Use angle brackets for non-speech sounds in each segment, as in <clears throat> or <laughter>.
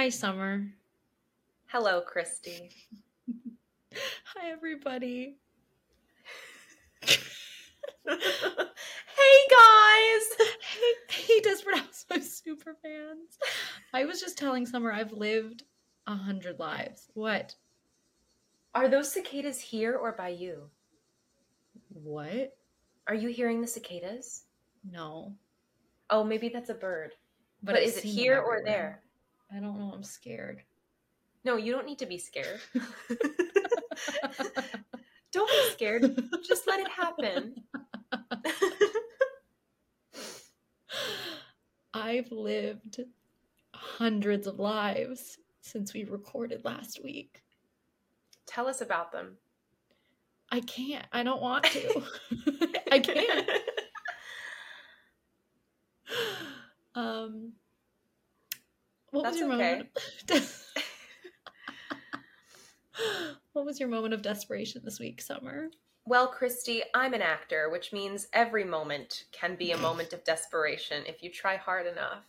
Hi, Summer. Hello, Christy. <laughs> Hi, everybody. hey, guys. Hey, Desperate Housewives super fans. I was just telling Summer I've lived a hundred lives. What? Are those cicadas here or by you? What? Are you hearing the cicadas? No. Oh, maybe that's a bird. But, is it here or there? I don't know. I'm scared. No, you don't need to be scared. <laughs> don't be scared. Just let it happen. I've lived hundreds of lives since we recorded last week. Tell us about them. I can't. I don't want to. <laughs> <laughs> I can't. Um, what was your okay. moment? <laughs> What was your moment of desperation this week, Summer? Well, Christy, I'm an actor, which means every moment can be a moment of desperation if you try hard enough.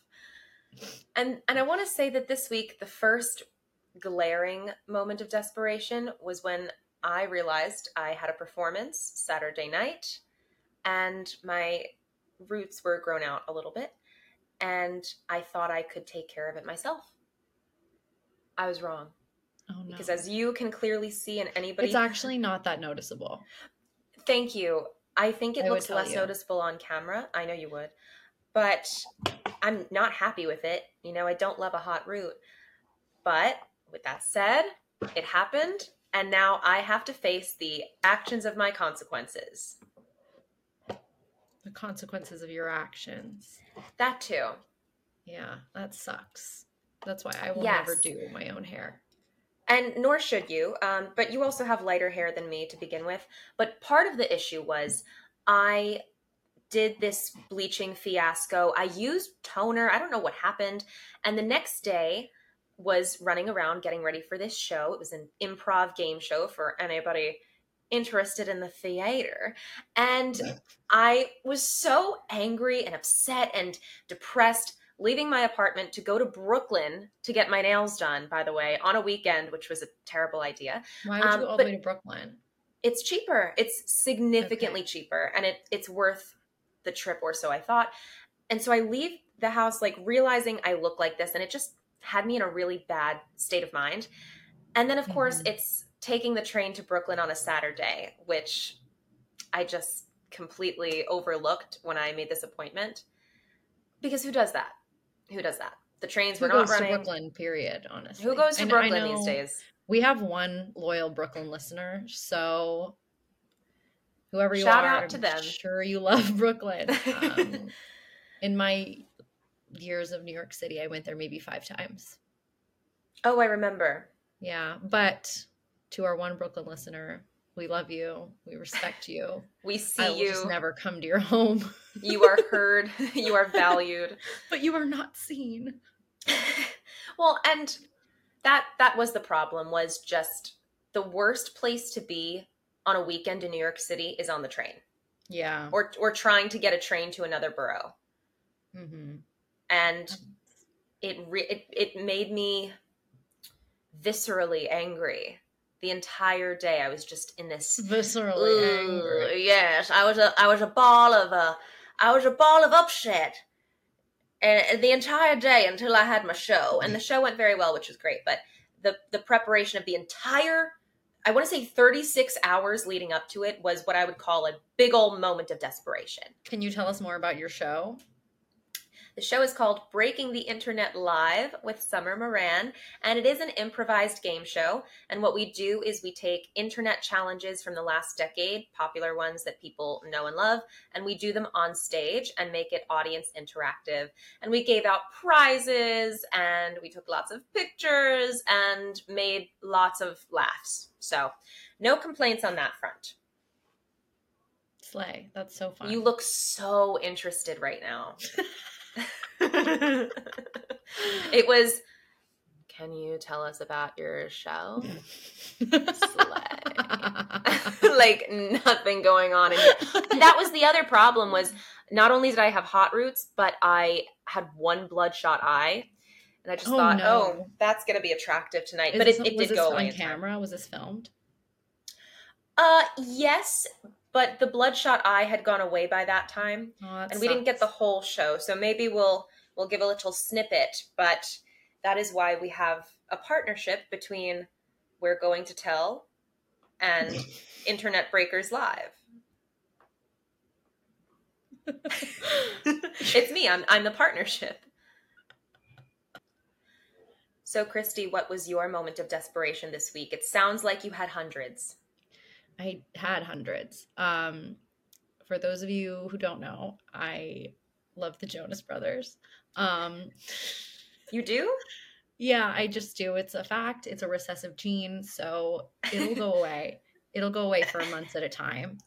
And and I want to say that this week the first glaring moment of desperation was when I realized I had a performance Saturday night and my roots were grown out a little bit and I thought I could take care of it myself. I was wrong Oh no, because as you can clearly see and anybody it's actually not that noticeable. Thank you. I think it I looks less you. noticeable on camera. I know you would. But I'm not happy with it. You know, I don't love a hot root. But with that said, it happened. And now I have to face the actions of my consequences. The consequences of your actions. That too. Yeah, that sucks. That's why I will Yes. never do my own hair. And nor should you. Um, but you also have lighter hair than me to begin with. But part of the issue was I did this bleaching fiasco. I used toner. I don't know what happened. And the next day was running around getting ready for this show. It was an improv game show for anybody interested in the theater. And I was so angry and upset and depressed leaving my apartment to go to Brooklyn to get my nails done, by the way, on a weekend, which was a terrible idea. Why would Um, you go all but- the way to Brooklyn? It's cheaper. It's significantly cheaper and it it's worth the trip or so I thought. And so I leave the house like realizing I look like this and it just had me in a really bad state of mind. And then of course Mhm. it's taking the train to Brooklyn on a Saturday, which I just completely overlooked when I made this appointment. Because who does that? Who does that? The trains Who were not running. to Brooklyn? Period. Honestly, Who goes to And Brooklyn these days? We have one loyal Brooklyn listener, so whoever you Shout are, out to I'm them. Sure, you love <laughs> Brooklyn. Um, <laughs> in my years of New York City, I went there maybe five times. Oh, I remember. Yeah, but to our one Brooklyn listener, we love you. We respect you. <laughs> We see you. I will you. just never come to your home, <laughs> You are heard. <laughs> you are valued. but you are not seen. well, and that that was the problem was just the worst place to be on a weekend in New York City is on the train Yeah. or or trying to get a train to another borough. hmm And it re- it it made me viscerally angry. The entire day I was just in this Viscerally angry. Yes, I was a I was a ball of uh, I was a ball of upset, and the entire day until I had my show, and the show went very well, which was great. But the the preparation of the entire I want to say 36 hours leading up to it was what I would call a big old moment of desperation. Can you tell us more about your show? The show is called Breaking the Internet Live with Summer Moran, and it is an improvised game show. And what we do is we take internet challenges from the last decade, popular ones that people know and love, and we do them on stage and make it audience interactive. And we gave out prizes, and we took lots of pictures, and made lots of laughs. So, no complaints on that front. Slay. That's so fun. You look so interested right now. <laughs> <laughs> it was. Can you tell us about your show? <laughs> like nothing going on in here. That was the other problem. Was not only did I have hot roots, but I had one bloodshot eye, and I just Oh, thought, no. oh, that's gonna be attractive tonight. Is but this- it, it did go on in time. camera? Was this filmed? Uh, yes, but the bloodshot eye had gone away by that time, Oh, that and we didn't get the whole show. So maybe we'll we'll give a little snippet. But that is why we have a partnership between We're Going to Tell and <laughs> Internet Breakers Live. <laughs> it's me. I'm I'm the partnership. So, Christy, what was your moment of desperation this week? It sounds like you had hundreds. I had hundreds. Um, for those of you who don't know, I love the Jonas Brothers. Um, You do? yeah, I just do. It's a fact. It's a recessive gene, so it'll go away. It'll go away for months at a time,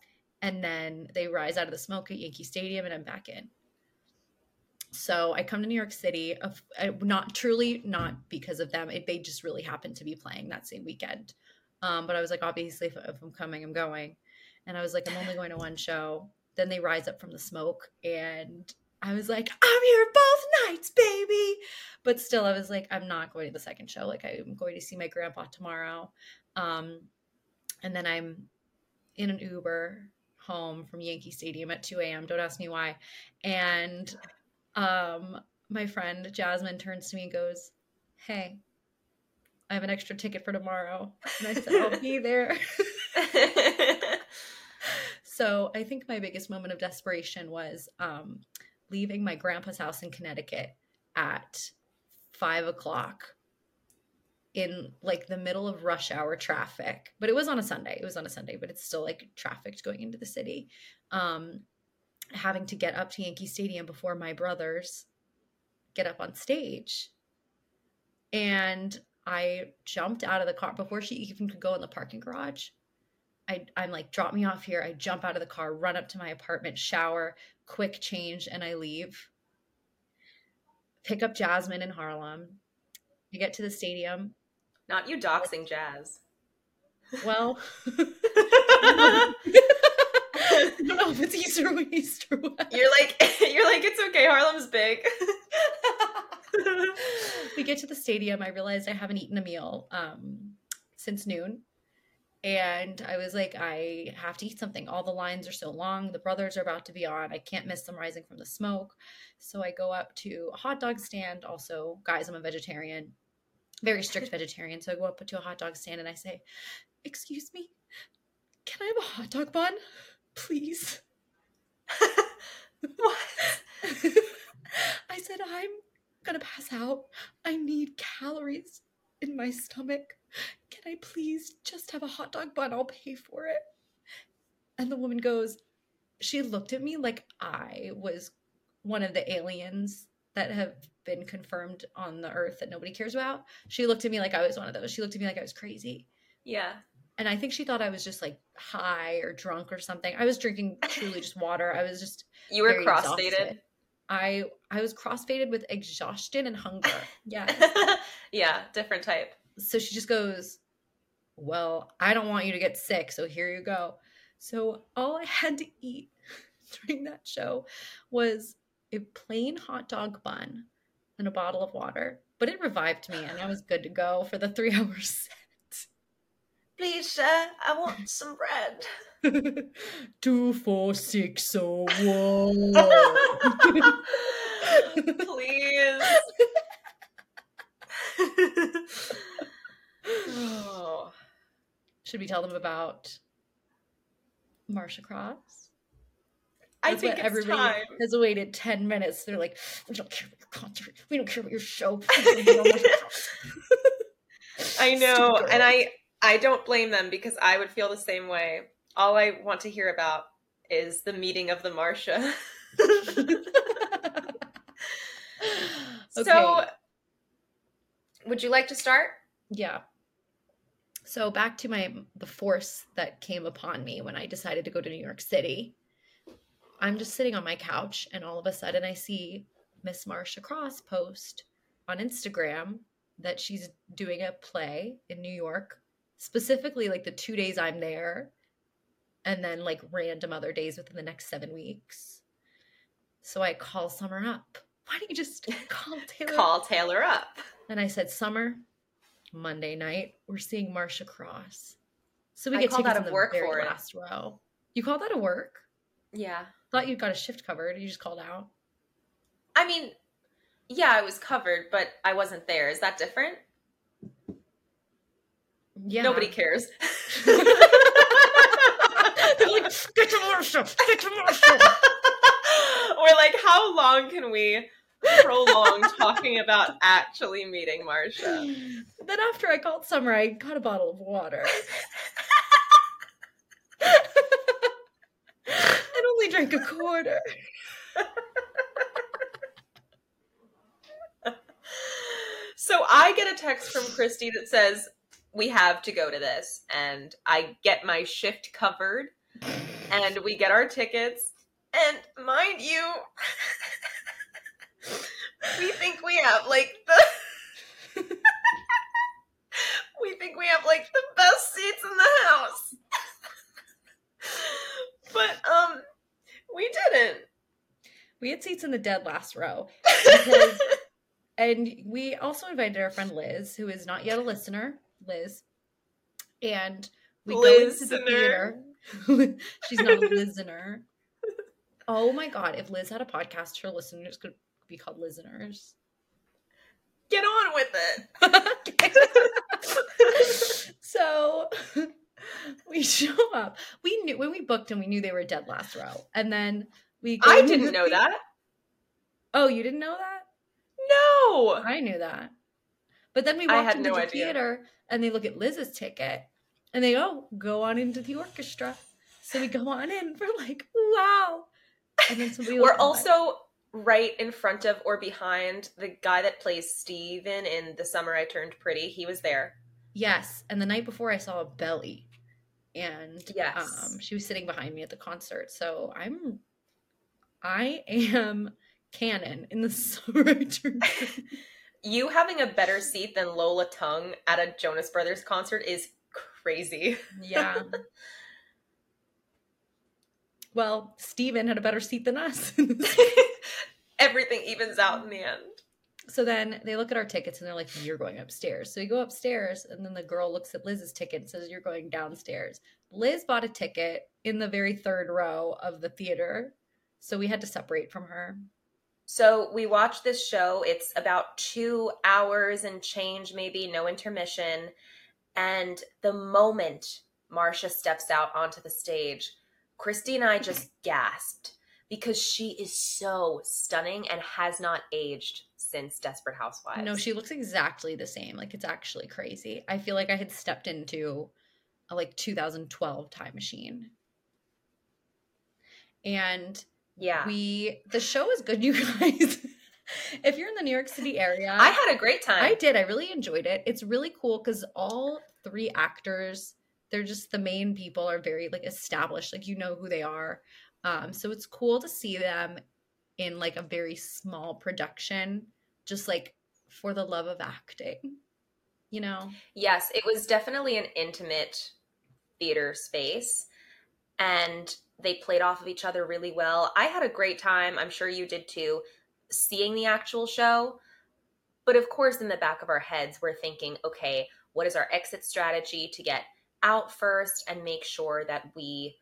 and then they rise out of the smoke at Yankee Stadium, and I'm back in. So I come to New York City, of, uh, not truly not because of them. It, they just really happened to be playing that same weekend. Um, but I was like, obviously, if, if I'm coming, I'm going. And I was like, I'm only going to one show. Then they rise up from the smoke, and I was like, I'm here both nights, baby. But still, I was like, I'm not going to the second show. Like, I'm going to see my grandpa tomorrow. Um, and then I'm in an Uber home from Yankee Stadium at 2 a.m. Don't ask me why. And um, my friend Jasmine turns to me and goes, Hey, I have an extra ticket for tomorrow. And I said, I'll <laughs> be there. <laughs> so I think my biggest moment of desperation was um, leaving my grandpa's house in Connecticut at five o'clock in like the middle of rush hour traffic. But it was on a Sunday. It was on a Sunday, but it's still like trafficked going into the city. Um, having to get up to Yankee Stadium before my brothers get up on stage. And I jumped out of the car before she even could go in the parking garage. I, I'm like, drop me off here. I jump out of the car, run up to my apartment, shower, quick change, and I leave. Pick up Jasmine in Harlem. I get to the stadium. Not you doxing jazz. Well, <laughs> I don't know if it's Easter or Easter. You're like <laughs> you're like it's okay. Harlem's big. <laughs> we get to the stadium. I realized I haven't eaten a meal um, since noon. And I was like, I have to eat something. All the lines are so long. The brothers are about to be on. I can't miss them rising from the smoke. So I go up to a hot dog stand. Also, guys, I'm a vegetarian, very strict <laughs> vegetarian. So I go up to a hot dog stand and I say, Excuse me, can I have a hot dog bun? Please. <laughs> <laughs> what? I said, I'm gonna pass out. I need calories in my stomach. Can I please just have a hot dog bun? I'll pay for it. And the woman goes, she looked at me like I was one of the aliens that have been confirmed on the earth that nobody cares about. She looked at me like I was one of those. She looked at me like I was crazy. Yeah. And I think she thought I was just like high or drunk or something. I was drinking truly <laughs> just water. I was just You were exhausted. I I was crossfaded with exhaustion and hunger. <laughs> Yeah. yeah, different type. so she just goes, "Well, I don't want you to get sick, so here you go." So all I had to eat <laughs> during that show was a plain hot dog bun and a bottle of water. But it revived me, and I was good to go for the three <laughs> hours. Please, sir, I want some bread. <laughs> Two, four, six, oh, <laughs> one. Please. oh. <sighs> Should we tell them about Marcia Cross? I think what everybody time. has waited 10 minutes. They're like, we don't care about your concert. We don't care about your show. <laughs> We don't care about Marcia Cross." I know, and. I I don't blame them because I would feel the same way. All I want to hear about is the meeting of the Marcia. <laughs> So, would you like to start? Yeah. So back to my the force that came upon me when I decided to go to New York City. I'm just sitting on my couch and all of a sudden I see Miss Marcia Cross post on Instagram that she's doing a play in New York, specifically like the 2 days I'm there and then like random other days within the next 7 weeks. So I call Summer up why don't you just call <laughs> Taylor? Call Taylor up. And I said, Summer, Monday night, we're seeing Marcia Cross. So we I get called out of the work for it. last row. You called out of work? Yeah. Thought you got a shift covered. You just called out. I mean, yeah, I was covered, but I wasn't there. Is that different? Yeah. Nobody cares. <laughs> They're like, get to Marcia, get to Marcia. We're like, how long can we prolong talking about actually meeting Marcia? <gasps> then after I called Summer, I got a bottle of water. <laughs> and only drank a quarter. So I get a text from Christy that says, We have to go to this. And I get my shift covered and we get our tickets. And mind you, <laughs> we think we have like the. <laughs> we think we have like the best seats in the house. <laughs> but, um, we didn't. We had seats in the dead last row. Because, and we also invited our friend Liz, who is not yet a listener. Liz. And we go into the theater. <laughs> She's not a listener. <laughs> Oh my god, if Liz had a podcast, her listeners could be called listeners. Get on with it. <laughs> so we show up. We knew when we booked them, we knew they were dead last row. And then we I didn't the know that. Oh, you didn't know that? No. I knew that. But then we walked into no the idea. theater and they look at Liz's ticket and they go, go on into the orchestra. So we go on in. <laughs> We're like, wow. And then somebody We're also right in front of or behind the guy that plays Steven in The Summer I Turned Pretty. He was there. Yes. And the night before I saw a belly. And Yes. um, she was sitting behind me at the concert. So I'm I am canon in the <laughs> summer I turned pretty. <laughs> You having a better seat than Lola Tung at a Jonas Brothers concert is crazy. Yeah. <laughs> well, Steven had a better seat than us. <laughs> Everything evens out in the end. so then they look at our tickets and they're like, You're going upstairs. So we go upstairs, and then the girl looks at Liz's ticket and says, You're going downstairs. Liz bought a ticket in the very third row of the theater. So we had to separate from her. So we watch this show. It's about two hours and change, maybe no intermission. And the moment Marcia steps out onto the stage, Christy and I just gasped because she is so stunning and has not aged since Desperate Housewives. No, she looks exactly the same. Like it's actually crazy. I feel like I had stepped into a like 2012 time machine. And yeah. we the show is good, <laughs> you guys. if you're in the New York City area, I had a great time. I did. I really enjoyed it. It's really cool because all three actors, they're just the main people are very like established. Like you know who they are. Um, so it's cool to see them in like a very small production, just like for the love of acting. You know? Yes, it was definitely an intimate theater space and they played off of each other really well. I had a great time. I'm sure you did too, seeing the actual show. But of course, in the back of our heads, we're thinking, okay, what is our exit strategy to get out first and make sure that we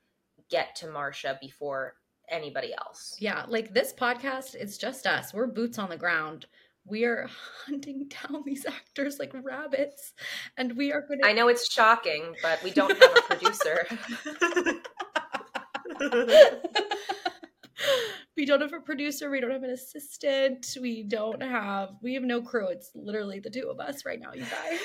get to Marcia before anybody else? Yeah, like this podcast, it's just us. We're boots on the ground. We are <laughs> hunting down these actors like rabbits, and we are going to. I know it's shocking, but we don't have a <laughs> producer. <laughs> <laughs> we don't have a producer. We don't have an assistant. We don't have. We have no crew. It's literally the two of us right now, you guys.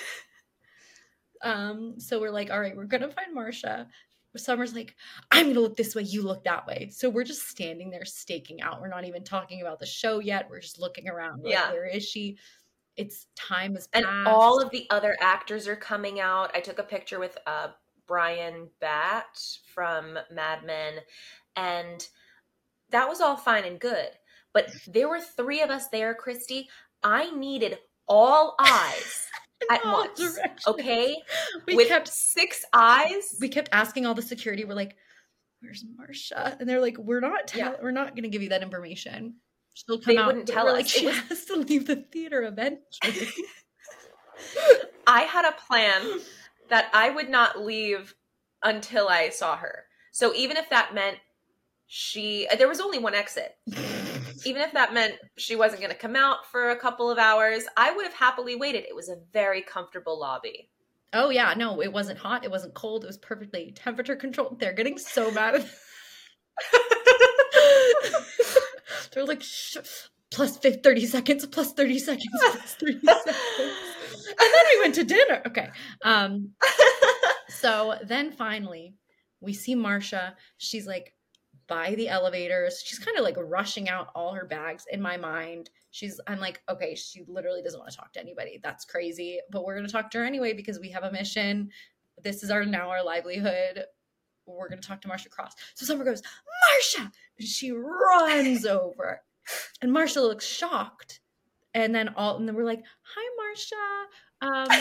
Um. So we're like, all right, we're gonna find Marcia. Summer's like, I'm gonna look this way. You look that way. So we're just standing there staking out. We're not even talking about the show yet. We're just looking around. Like, Yeah. where is she? It's time is and all of the other actors are coming out. I took a picture with uh, Bryan Batt from Mad Men, and that was all fine and good. But there were three of us there, Christy. I needed all eyes <laughs> at once. directions. Okay, We with kept six eyes. we kept asking all the security. We're like, "Where's Marcia?" And they're like, "We're not. Tell- Yeah. We're not going to give you that information." she'll come They out. wouldn't tell us. Like she was- has to leave the theater eventually. <laughs> I had a plan <laughs> that I would not leave until I saw her. So even if that meant she, there was only one exit. <laughs> Even if that meant she wasn't going to come out for a couple of hours, I would have happily waited. It was a very comfortable lobby. oh yeah, no, it wasn't hot. It wasn't cold. It was perfectly temperature controlled. They're getting so mad at. <laughs> They're like plus fif- thirty seconds, plus thirty seconds, plus thirty <laughs> seconds, and then we went to dinner. Okay, um, <laughs> so then finally we see Marcia. She's like by the elevators. She's kind of like rushing out all her bags. In my mind, she's I'm like, okay, she literally doesn't want to talk to anybody. That's crazy. But we're gonna talk to her anyway because we have a mission. This is our now our livelihood. We're gonna talk to Marcia Cross. So Summer goes, Marcia! And she runs <laughs> over. And Marcia looks shocked. And then all and then we're like, hi Marcia. Um <laughs>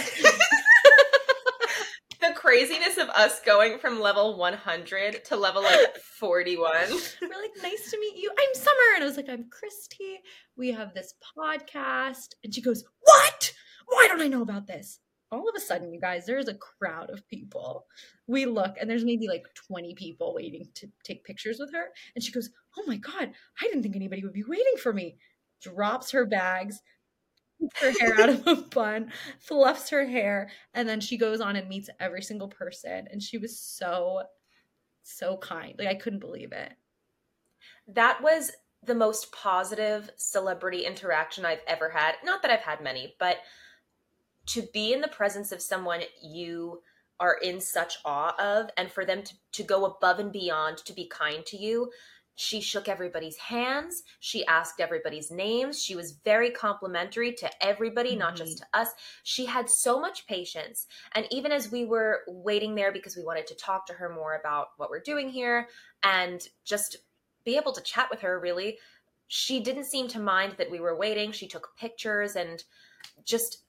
the craziness of us going from level 100 to level like 41. we're like, nice to meet you. I'm Summer. And I was like, I'm Christy. We have this podcast. And she goes, What? Why don't I know about this? All of a sudden, you guys, there's a crowd of people. We look, and there's maybe like 20 people waiting to take pictures with her. And she goes, Oh my God, I didn't think anybody would be waiting for me. Drops her bags, takes her hair out of a <laughs> bun, fluffs her hair, and then she goes on and meets every single person. And she was so, so kind. Like, I couldn't believe it. That was the most positive celebrity interaction I've ever had. Not that I've had many, but to be in the presence of someone you are in such awe of and for them to, to go above and beyond to be kind to you. She shook everybody's hands. She asked everybody's names. She was very complimentary to everybody, not just mm-hmm. to us. She had so much patience. And even as we were waiting there because we wanted to talk to her more about what we're doing here and just be able to chat with her, really, she didn't seem to mind that we were waiting. She took pictures and just,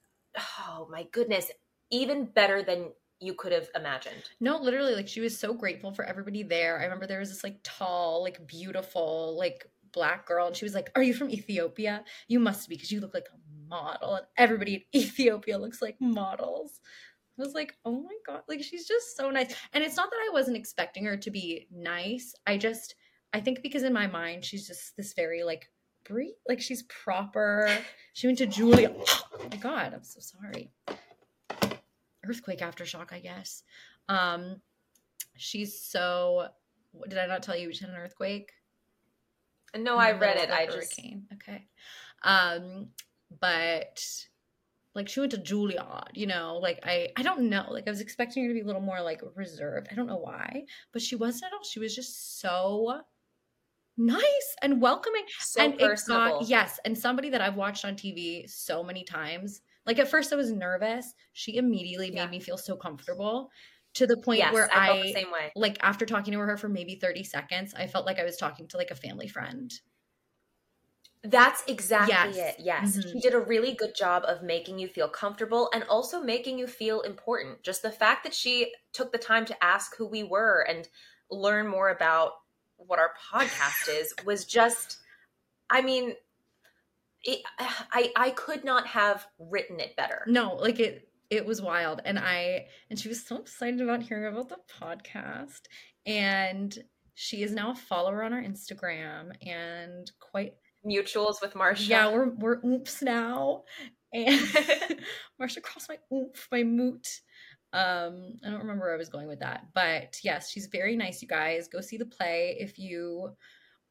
oh my goodness, even better than you could have imagined. No, literally, like she was so grateful for everybody there. I remember there was this like tall, like beautiful, like black girl, and she was like, Are you from Ethiopia? You must be because you look like a model. And everybody in <laughs> Ethiopia looks like models. I was like, Oh my God. Like she's just so nice. And it's not that I wasn't expecting her to be nice. I just, I think because in my mind, she's just this very like, Bree, like she's proper. <laughs> She went to Julia. Oh my God, I'm so sorry earthquake aftershock, I guess. Um, she's so. Did I not tell you we had an earthquake? No, I read it. I I just hurricane. Okay. Um, but like she went to Juilliard, you know, like I I don't know. Like I was expecting her to be a little more like reserved. I don't know why, but she wasn't at all. She was just so nice and welcoming so and personable. it got yes and somebody that i've watched on tv so many times like at first i was nervous she immediately Yeah. made me feel so comfortable to the point yes, where I i, felt the same way. like after talking to her for maybe 30 seconds i felt like i was talking to like a family friend That's exactly Yes. it. Yes. Mhm. She did a really good job of making you feel comfortable and also making you feel important. Just the fact that she took the time to ask who we were and learn more about what our podcast is was just, I mean, it, <sighs> I, I could not have written it better. no like it it was wild and i and she was so excited about hearing about the podcast and she is now a follower on our instagram and quite Mutuals with Marcia. Yeah, we're we're oops now. And <laughs> <laughs> Marcia crossed my oomph, my moot. Um, I don't remember where I was going with that. But yes, she's very nice, you guys. Go see the play if you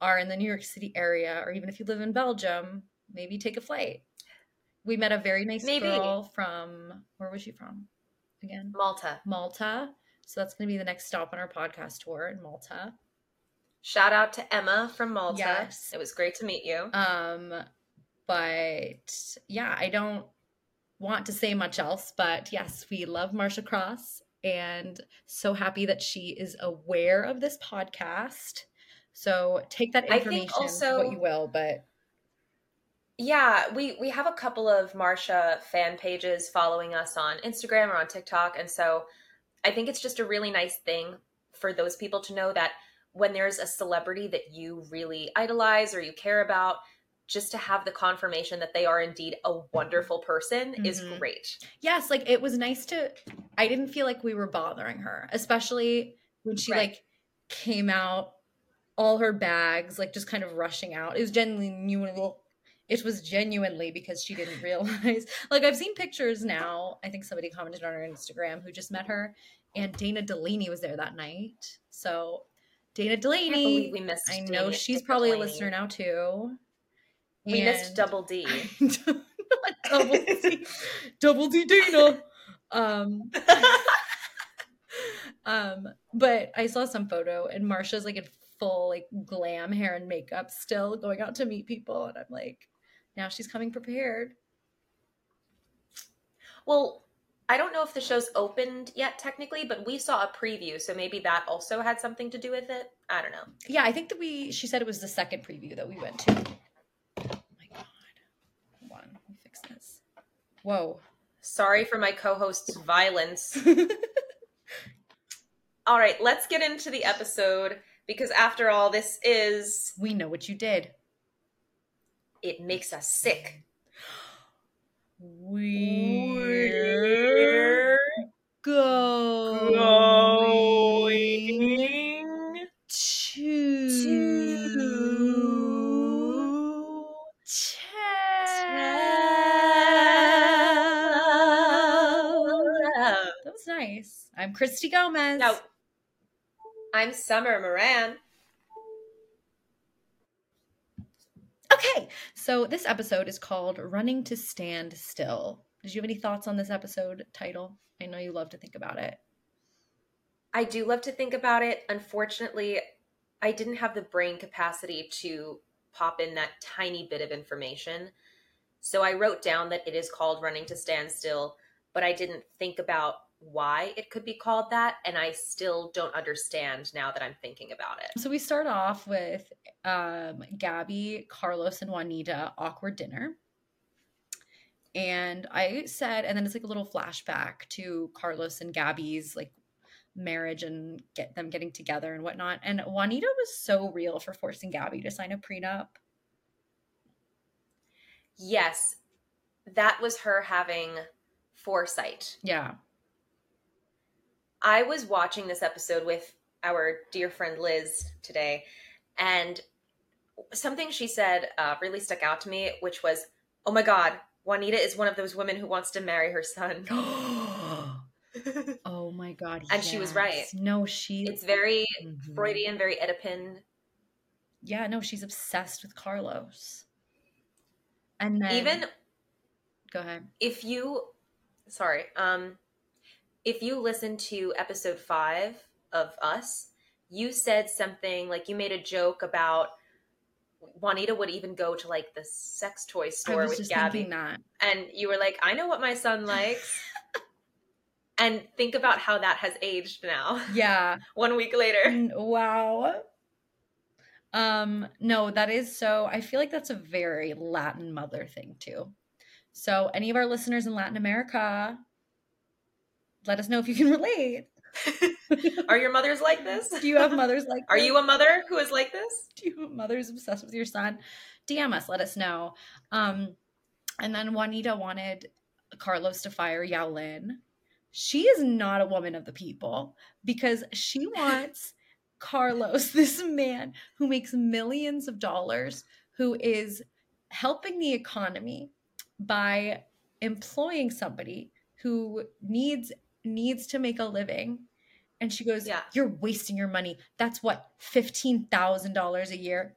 are in the New York City area, or even if you live in Belgium, maybe take a flight. We met a very nice Maybe. girl from where was she from? Again? Malta. Malta. So that's gonna be the next stop on our podcast tour in Malta. Shout out to Emma from Malta. Yes. It was great to meet you. Um, but yeah, I don't want to say much else. But yes, we love Marcia Cross and so happy that she is aware of this podcast. So take that I think information also- what you will, but Yeah, we we have a couple of Marcia fan pages following us on Instagram or on TikTok, and so I think it's just a really nice thing for those people to know that when there's a celebrity that you really idolize or you care about, just to have the confirmation that they are indeed a wonderful person is Mhm. great. Yes, like it was nice to I didn't feel like we were bothering her, especially when she Right. like came out all her bags like just kind of rushing out. It was genuinely it was genuinely because she didn't realize. <laughs> Like I've seen pictures now. I think somebody commented on her Instagram who just met her and Dana Delany was there that night. So Dana I can't believe Delany, we missed. I know Dana- she's probably a listener now too. We missed Double D. <laughs> Double D, <laughs> double D Dana. Um, um, but I saw some photo and Marcia's like in full like glam hair and makeup still going out to meet people, and I'm like, now she's coming prepared. Well, I don't know if the show's opened yet technically, but we saw a preview, so maybe that also had something to do with it. I don't know. Yeah, I think that we. She said it was the second preview that we went to. Oh my god! Hold on, let me fix this. Whoa. Sorry for my co-host's violence. <laughs> All right, let's get into the episode because after all, this is we know what you did. It makes us sick. We're going to tell. That was nice. I'm Christy Gomez. Now, I'm Summer Moran. Okay, so this episode is called Running to Stand Still. Did you have any thoughts on this episode title? I know you love to think about it. I do love to think about it. Unfortunately, I didn't have the brain capacity to pop in that tiny bit of information. So I wrote down that it is called Running to Stand Still, but I didn't think about why it could be called that. And I still don't understand now that I'm thinking about it. So we start off with um, Gaby, Carlos, and Juanita awkward dinner. And I said, and then it's like a little flashback to Carlos and Gaby's like marriage and get them getting together and whatnot. And Juanita was so real for forcing Gaby to sign a prenup. Yes, that was her having foresight. Yeah. I was watching this episode with our dear friend Liz today, and something she said uh, really stuck out to me, which was, "Oh my God, Juanita is one of those women who wants to marry her son." <gasps> <laughs> oh my god. And she was right. No, she it's very Mhm. Freudian, very Oedipin. Yeah, no, she's obsessed with Carlos. And then Even go ahead. if you, sorry, um, if you listen to episode five of Us, you said something like you made a joke about Juanita would even go to like the sex toy store with Gaby. and you were like, I know what my son likes. <laughs> and think about how that has aged now, Yeah. <laughs> one week later. Wow. Um, no, that is so I feel like that's a very Latin mother thing too. So any of our listeners in Latin America, let us know if you can relate. <laughs> Are your mothers like this? Do you have mothers like Are this? you a mother who is like this? do you have mothers obsessed with your son? DM us, let us know. Um, and then Juanita wanted Carlos to fire Yao Lin. She is not a woman of the people because she <laughs> wants Carlos, <laughs> this man who makes millions of dollars, who is helping the economy by employing somebody who needs needs to make a living. And she goes, Yeah. You're wasting your money. That's what, $15,000 a year?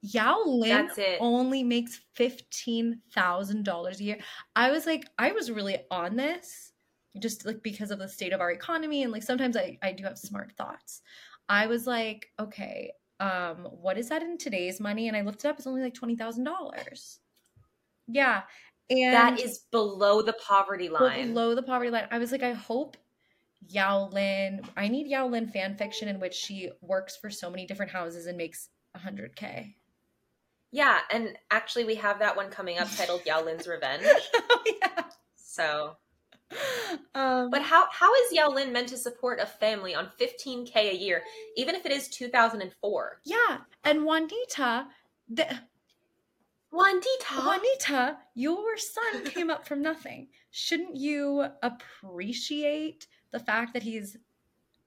Yao Lin only makes $15,000 a year. I was like, I was really on this just like because of the state of our economy. And like sometimes I, I do have smart thoughts. I was like, okay, um, what is that in today's money? And I looked it up, it's only like $20,000. Yeah. And that is below the poverty line. below the poverty line. I was like, I hope Yao Lin, I need Yao Lin fan fiction in which she works for so many different houses and makes 100K. yeah, and actually, we have that one coming up titled Yao Lin's <laughs> Revenge. oh, yeah. So, Um, but how how is Yao Lin meant to support a family on 15k a year, even if it is 2004? yeah. And Juanita, the, Juanita. Juanita, your son came up from nothing. Shouldn't you appreciate the fact that he's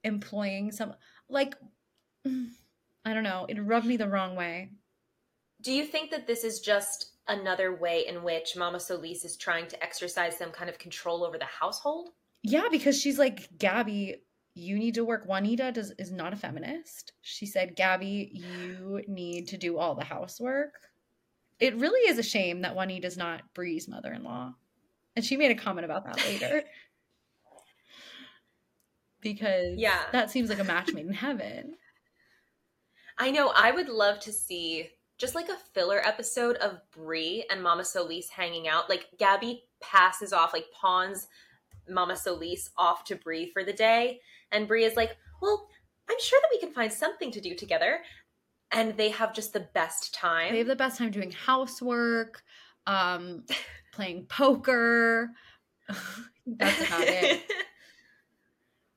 employing some like <sighs> I don't know, it rubbed me the wrong way. Do you think that this is just another way in which Mama Solis is trying to exercise some kind of control over the household? Yeah, because she's like, Gaby, you need to work. Juanita does is not a feminist. She said, Gaby, you need to do all the housework. It really is a shame that Juanita's not Bree's mother-in-law. And she made a comment about that later. <laughs> because Yeah. that seems like a match made in heaven. I know. I would love to see just like a filler episode of Bree and Mama Solis hanging out. Like Gaby passes off, like pawns Mama Solis off to Bree for the day, and Bree is like, "Well, I'm sure that we can find something to do together." And they have just the best time. They have the best time doing housework, um, <laughs> playing poker. <laughs> That's about it.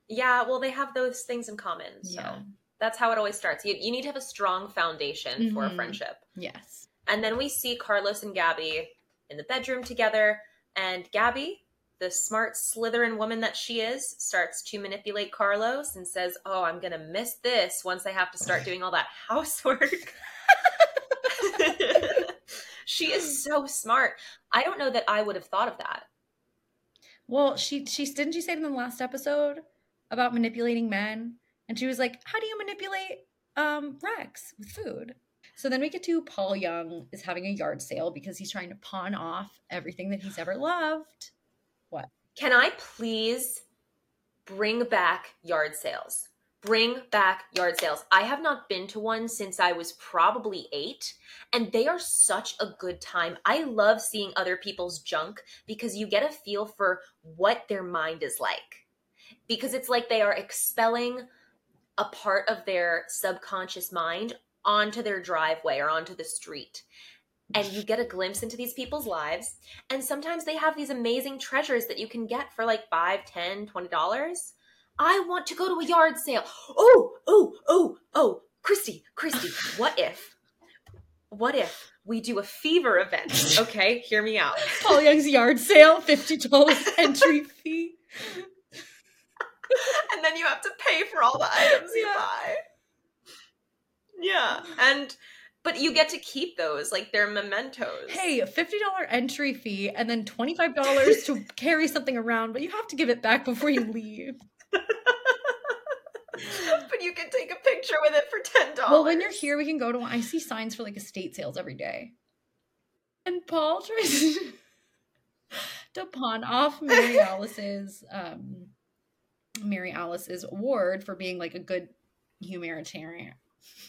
yeah, well, they have those things in common. So Yeah. that's how it always starts. You, you need to have a strong foundation for a Mhm. friendship. Yes. And then we see Carlos and Gaby in the bedroom together. And Gaby, the smart Slytherin woman that she is, starts to manipulate Carlos and says, Oh, I'm going to miss this once I have to start doing all that <laughs> housework. <laughs> she is so smart. I don't know that I would have thought of that. Well, she she didn't she say in the last episode about manipulating men, and she was like, "How do you manipulate um Rex with food?" So then we get to Paul Young is having a yard sale because he's trying to pawn off everything that he's ever loved. Can I please bring back yard sales? Bring back yard sales. I have not been to one since I was probably eight, and they are such a good time. I love seeing other people's junk because you get a feel for what their mind is like. Because it's like they are expelling a part of their subconscious mind onto their driveway or onto the street. And you get a glimpse into these people's lives. And sometimes they have these amazing treasures that you can get for like five, ten, twenty dollars. I want to go to a yard sale. Oh oh oh oh christy christy <laughs> what if what if we do a fever event? Okay hear me out. <laughs> Paul Young's yard sale, fifty dollars <laughs> entry fee. and then you have to pay for all the items you buy. Yeah and but you get to keep those like they're mementos Hey, a fifty dollar entry fee, and then twenty five dollars <laughs> to carry something around, but you have to give it back before you leave. <laughs> but you can take a picture with it for ten dollars Well, when you're here, we can go to. one. I see signs for like estate sales every day. And Paul tries <laughs> to pawn off Mary Alice's um, Mary Alice's award for being like a good humanitarian. <laughs>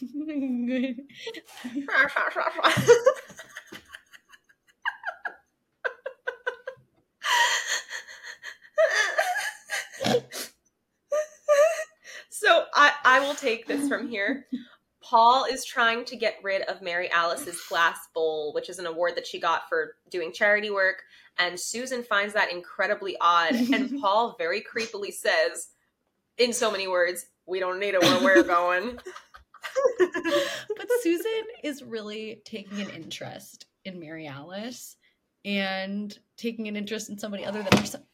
so I, I will take this from here. Paul is trying to get rid of Mary Alice's glass bowl, which is an award that she got for doing charity work. And Susan finds that incredibly odd. And <laughs> Paul very creepily says, in so many words, we don't need it where we're going. <laughs> but Susan is really taking an interest in Mary Alice and taking an interest in somebody other than herself.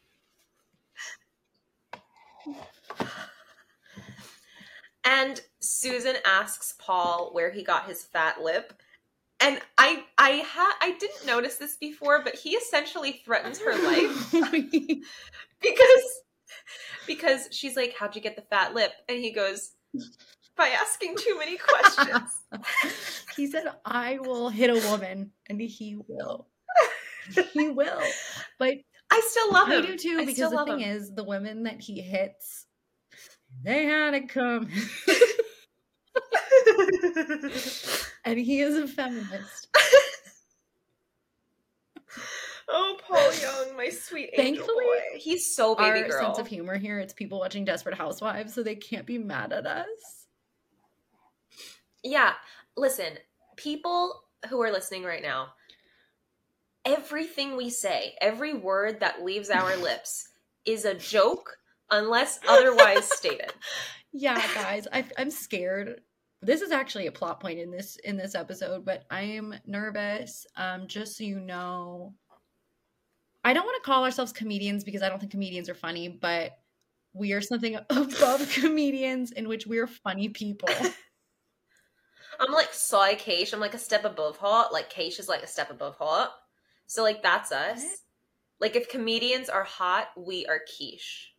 And Susan asks Paul where he got his fat lip. And I I ha- I didn't notice this before, but he essentially threatens her life <laughs> because because she's like, "How'd you get the fat lip?" And he goes, "By asking too many questions." <laughs> he said, I will hit a woman, and he will. He will. But I still love I him. do too, I because the thing him. is, the women that he hits, they had it coming. <laughs> and he is a feminist. oh, Paul Young, my sweet angel Thankfully, boy. He's so baby Our girl. sense of humor here, it's people watching Desperate Housewives, so they can't be mad at us. Yeah. Listen, people who are listening right now, everything we say, every word that leaves our <laughs> lips is a joke unless otherwise stated. <laughs> Yeah, guys, I, I'm scared this is actually a plot point in this in this episode, but I am nervous. Um, just so you know, I don't want to call ourselves comedians because I don't think comedians are funny, but we are something <laughs> above comedians in which we're funny people. I'm like soy Keish. I'm like a step above hot. Like Keish is like a step above hot. So like that's us. What? Like if comedians are hot, we are quiche.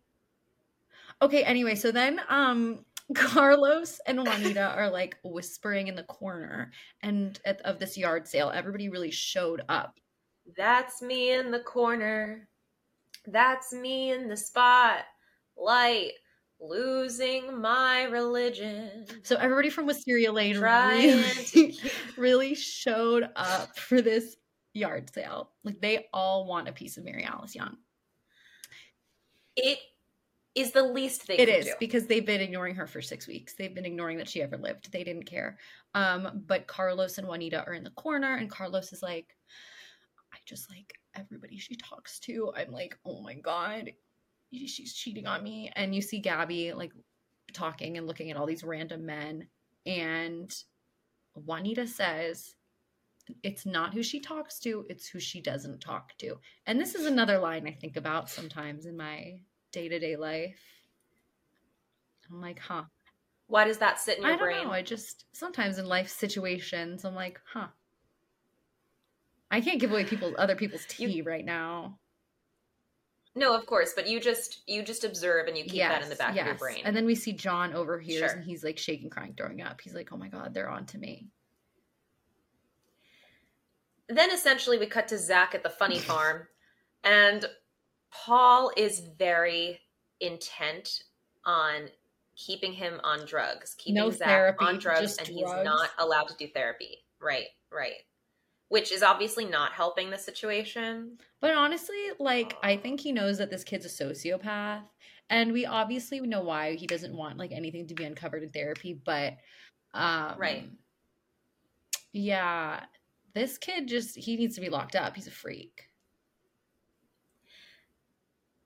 Okay, anyway, so then um <laughs> Carlos and Juanita <laughs> are like whispering in the corner and at, of this yard sale. Everybody really showed up. That's me in the corner. That's me in the spot. Light losing my religion. So everybody from Wisteria Lane really, <laughs> really showed up for this yard sale. Like they all want a piece of Mary Alice Young. It is the least they it is do. because they've been ignoring her for six weeks they've been ignoring that she ever lived they didn't care um but carlos and juanita are in the corner and carlos is like i just like everybody she talks to i'm like oh my god she's cheating on me and you see gaby like talking and looking at all these random men and juanita says it's not who she talks to it's who she doesn't talk to and this is another line i think about sometimes in my day to day life. I'm like, huh. Why does that sit in your I don't brain? Know. I just sometimes in life situations, I'm like, huh. I can't give away people's other people's tea you, right now. No, of course, but you just you just observe and you keep yes, that in the back yes. of your brain. And then we see John over here sure. and he's like shaking, crying, throwing up. He's like, "Oh my god, they're on to me." Then essentially we cut to Zach at the funny <laughs> farm, and Paul is very intent on keeping him on drugs, keeping no Zach therapy, on drugs, and drugs. he's not allowed to do therapy. Right, right. Which is obviously not helping the situation. But honestly, like I think he knows that this kid's a sociopath, and we obviously know why he doesn't want like anything to be uncovered in therapy. But um, right, yeah, this kid just he needs to be locked up. He's a freak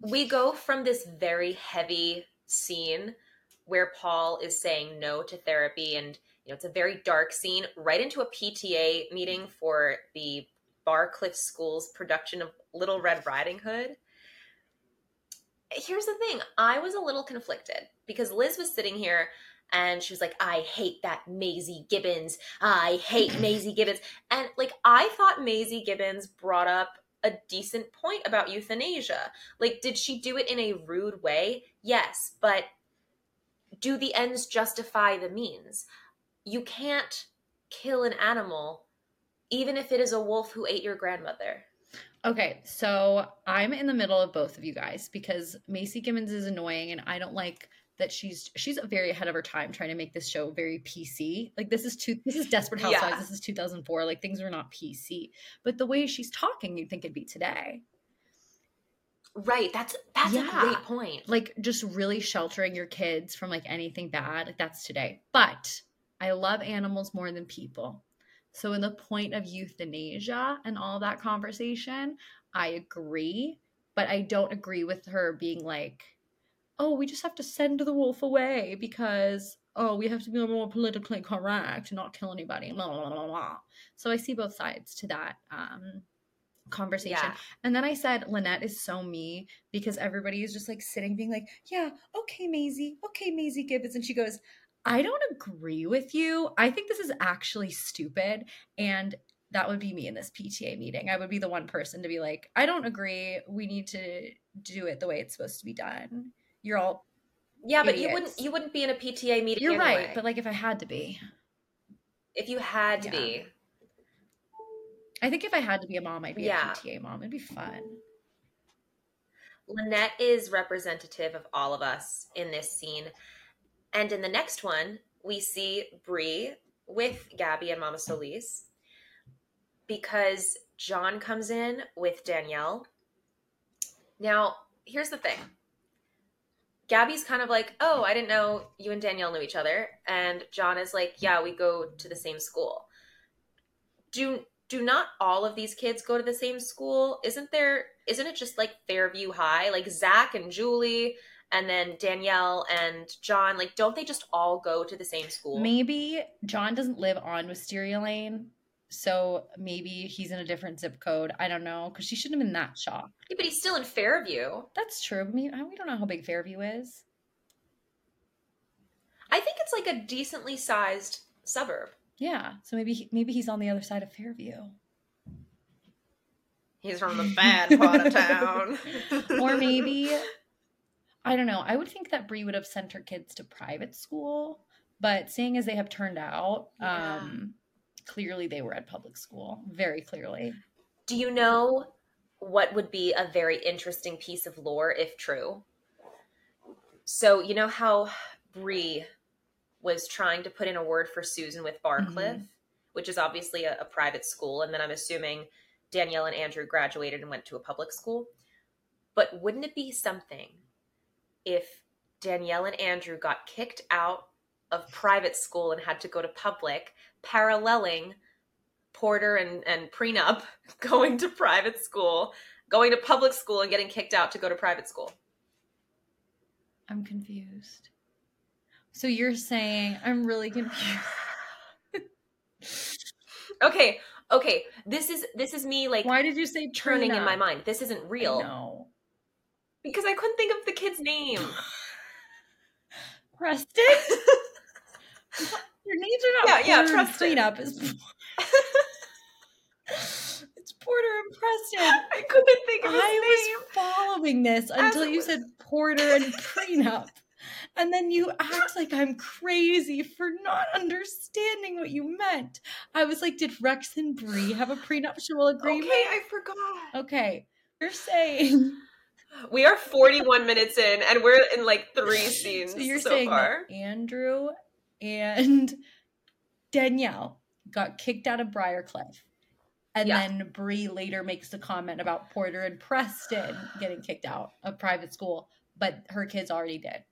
we go from this very heavy scene where Paul is saying no to therapy and you know it's a very dark scene right into a PTA meeting for the Barcliff School's production of Little Red Riding Hood. Here's the thing, I was a little conflicted because Liz was sitting here and she was like, I hate that Maisy Gibbons. I hate <clears throat> Maisy Gibbons. And like, I thought Maisy Gibbons brought up a decent point about euthanasia. Like, did she do it in a rude way? Yes, but do the ends justify the means? You can't kill an animal, even if it is a wolf who ate your grandmother. Okay, so I'm in the middle of both of you guys because Maisy Gibbons is annoying and I don't like that she's she's very ahead of her time trying to make this show very PC. Like this is two this is Desperate Housewives. Yeah. This is 2004. Like things were not PC. But the way she's talking, you'd think it'd be today. Right. That's that's yeah. a great point. Like just really sheltering your kids from like anything bad. Like that's today. But I love animals more than people. So in the point of euthanasia and all that conversation, I agree, but I don't agree with her being like oh, we just have to send the wolf away because oh, we have to be more politically correct and not kill anybody. Blah, blah, blah, so I see both sides to that um, conversation. Yeah. And then I said, Lynette is so me because everybody is just like sitting, being like, yeah, okay, Maisy, okay, Maisy Gibbons. And she goes, I don't agree with you. I think this is actually stupid. And that would be me in this PTA meeting. I would be the one person to be like, I don't agree. We need to do it the way it's supposed to be done you're all yeah, idiots. but you wouldn't you wouldn't be in a PTA meeting. You're anyway. right, but like if I had to be, if you had to yeah. be, I think if I had to be a mom, I'd be yeah. a PTA mom. It'd be fun. Lynette is representative of all of us in this scene, and in the next one, we see Bree with Gaby and Mama Solis because John comes in with Danielle. Now, here's the thing Gaby's kind of like, oh, I didn't know you and Danielle knew each other. And John is like, yeah, we go to the same school. Do do not all of these kids go to the same school? Isn't there isn't it just like Fairview High? Like Zach and Julie and then Danielle and John, like, don't they just all go to the same school? Maybe John doesn't live on Wisteria Lane, so maybe he's in a different zip code. I don't know because she shouldn't have been that shocked. Yeah, but he's still in Fairview. That's true. I mean, we don't know how big Fairview is. I think it's like a decently sized suburb. Yeah, so maybe he, maybe he's on the other side of Fairview. He's from the bad part of town. <laughs> or maybe <laughs> I don't know. I would think that Bree would have sent her kids to private school, but seeing as they have turned out, yeah. um, clearly they were at public school. Very clearly. Do you know what would be a very interesting piece of lore if true? So you know how Bree was trying to put in a word for Susan with Barcliff, mm-hmm. which is obviously a, a private school, and then I'm assuming Danielle and Andrew graduated and went to a public school. But wouldn't it be something if Danielle and Andrew got kicked out of private school and had to go to public, paralleling Porter and, and prenup <laughs> going to private school, going to public school and getting kicked out to go to private school? I'm confused. So you're saying I'm really confused. <laughs> okay, okay. This is this is me like why did you say turning in my mind? This isn't real. No. Because I couldn't think of the kid's name. <sighs> Preston? <laughs> Your names are not yeah, yeah, Preston. Prenup is <laughs> It's Porter and Preston. I couldn't think of his I name. was following this until you said Porter and Prenup. And then you act like I'm crazy for not understanding what you meant. I was like, did Rex and Bree have a prenuptial agreement? Okay, I forgot. Okay. You're saying we are 41 minutes in and we're in like three <laughs> scenes so, you're so saying far. Andrew and Danielle got kicked out of Briarcliff. And yeah. then Bree later makes the comment about Porter and Preston getting kicked out of private school, but her kids already did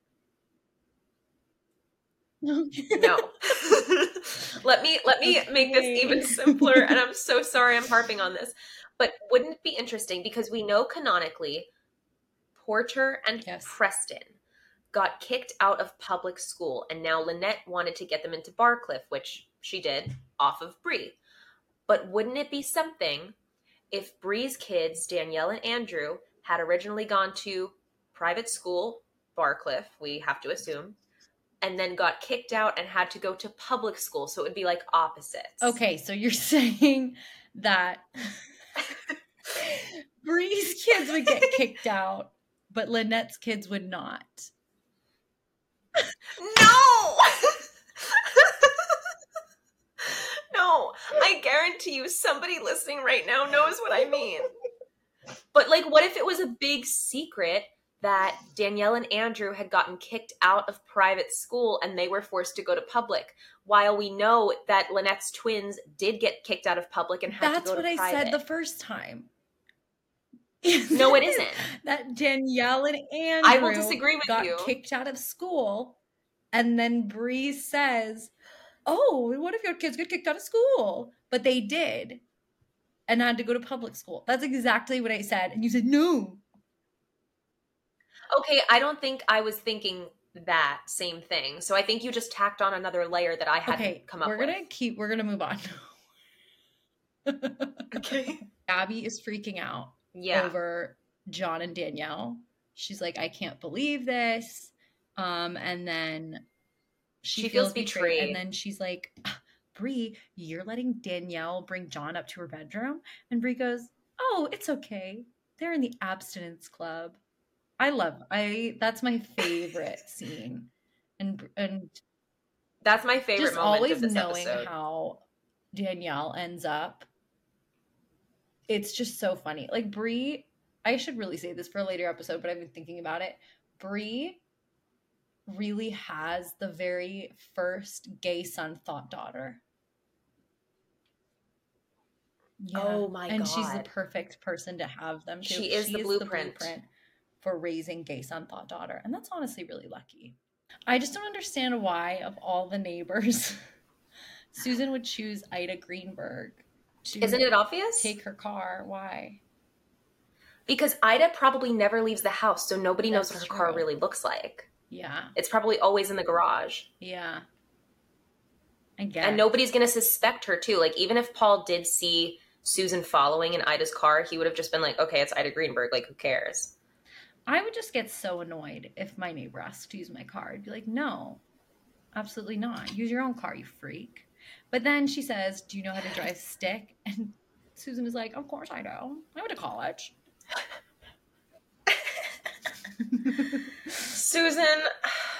no. <laughs> let me let me okay. make this even simpler and I'm <laughs> so sorry I'm harping on this. But wouldn't it be interesting because we know canonically Porter and yes. Preston got kicked out of public school and now Lynette wanted to get them into Barcliff, which she did off of Bree. But wouldn't it be something if Bree's kids, Danielle and Andrew, had originally gone to private school, Barcliff, we have to assume, and then got kicked out and had to go to public school. So it would be like opposites. Okay, so you're <laughs> saying that <laughs> Bree's kids would get kicked out, but Lynette's kids would not. No! no, I guarantee you somebody listening right now knows what I mean. But like what if it was a big secret that Danielle and Andrew had gotten kicked out of private school and they were forced to go to public. While we know that Lynette's twins did get kicked out of public and had That's to go to private. That's what I said the first time. <laughs> no, it isn't. that Danielle and Andrew I will disagree with got you. kicked out of school, and then Bree says, "Oh, what if your kids get kicked out of school?" But they did, and had to go to public school. That's exactly what I said, and you said no. Okay, I don't think I was thinking that same thing. So I think you just tacked on another layer that I hadn't okay, come up we're with. We're gonna keep. We're gonna move on. <laughs> okay. Gaby is freaking out. Yeah. Over John and Danielle. She's like, I can't believe this. Um, and then she, she feels, feels betrayed. betrayed. And then she's like, Bree, you're letting Danielle bring John up to her bedroom. And Bree goes, Oh, it's okay. They're in the abstinence club. I love I that's my favorite <laughs> scene. And and that's my favorite just always knowing episode. how Danielle ends up. It's just so funny. Like Bree, I should really say this for a later episode, but I've been thinking about it. Bree really has the very first gay son thought daughter. Yeah. Oh my and god. she's the perfect person to have them too. She is, she the, is blueprint. the blueprint for raising gay son thought daughter. And that's honestly really lucky. I just don't understand why, of all the neighbors, <laughs> Susan would choose Ida Greenberg. Isn't it obvious? Take her car. Why? Because Ida probably never leaves the house, so nobody knows what her car really looks like. Yeah. It's probably always in the garage. Yeah. I guess. And nobody's going to suspect her, too. Like, even if Paul did see Susan following in Ida's car, he would have just been like, okay, it's Ida Greenberg. Like, who cares? I would just get so annoyed if my neighbor asked to use my car. I'd be like, no, absolutely not. Use your own car, you freak. But then she says, Do you know how to drive stick? And Susan is like, Of course I do. I went to college. <laughs> Susan,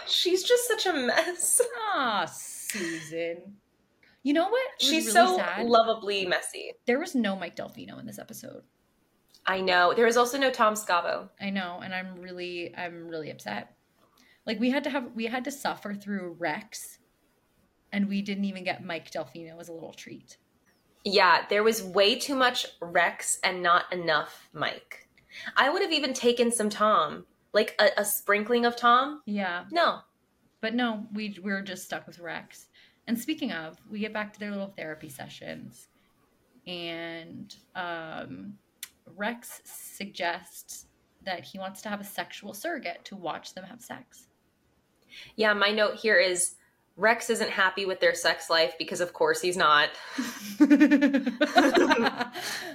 she's just such a mess. Ah, Susan. You know what? was She's really so sad? lovably messy. there was no Mike Delfino in this episode. I know. There is also no Tom Scavo. I know, and I'm really, I'm really upset. Like we had to have, we had to suffer through Rex, and we didn't even get Mike Delfino as a little treat. Yeah, there was way too much Rex and not enough Mike. I would have even taken some Tom, like a, a sprinkling of Tom. Yeah, No. but no, we we were just stuck with Rex. And speaking of, we get back to their little therapy sessions, and um, Rex suggests that he wants to have a sexual surrogate to watch them have sex. Yeah, my note here is Rex isn't happy with their sex life because, of course, he's not. <laughs>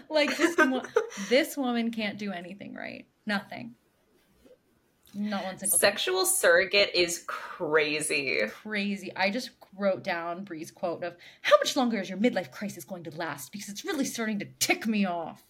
like this, this woman can't do anything right. Nothing. Not one single thing. Sexual surrogate is crazy. Crazy. I just wrote down Bree's quote of how much longer is your midlife crisis going to last? Because it's really starting to tick me off.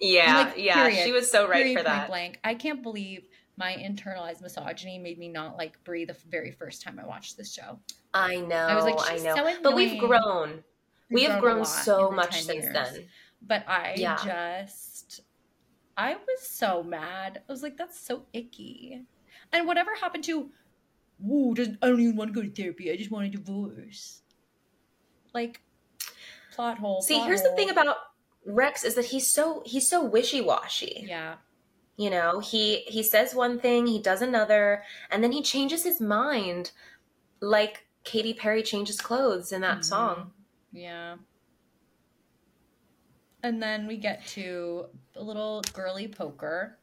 Yeah, Like, yeah, period. she was so right Period, for that. Blank. I can't believe my internalized misogyny made me not like Bree the very first time I watched this show. I know, I was like, I know. so but we've grown. We have a grown so much since years. then. But I Yeah. just, I was so mad. I was like, that's so icky. And whatever happened to, woo, I don't even want to go to therapy. I just want a divorce. Like, plot hole. See, plot here's the thing about Rex is that he's so he's so wishy-washy. Yeah. You know, he he says one thing, he does another, and then he changes his mind like Katy Perry changes clothes in that Mhm. song. Yeah. And then we get to a little girly poker.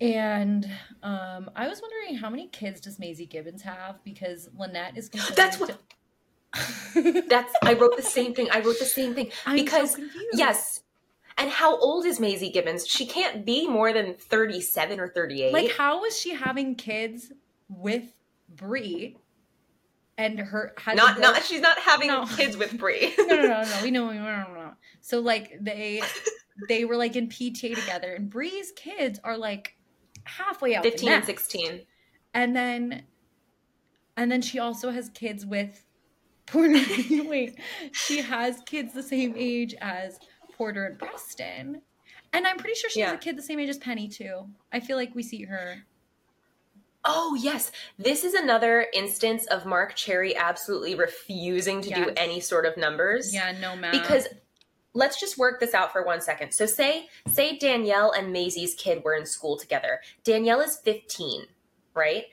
And um, I was wondering how many kids does Maisy Gibbons have? Because Lynette is <gasps> That's what- to- That's I wrote the same thing. I wrote the same thing. <laughs> So because, confused. Yes. And how old is Maisy Gibbons? She can't be more than 37 or 38. Like, how was she having kids with Bree and her not not she's not having No. kids with Bree. <laughs> no, no, no, no. We know, we know, no, no. So like they, they were like in PTA together, and Bree's kids are like halfway out 15 and 16. and then, and then she also has kids with <laughs> wait, she has kids the same age as Porter and Preston, and I'm pretty sure she has Yeah. a kid the same age as Penny too. I feel like we see her. Oh, yes. This is another instance of Marc Cherry absolutely refusing to do any sort of numbers. Yeah, no math. Because let's just work this out for one second. So say say Danielle and Maisy's kid were in school together. Danielle is 15, right?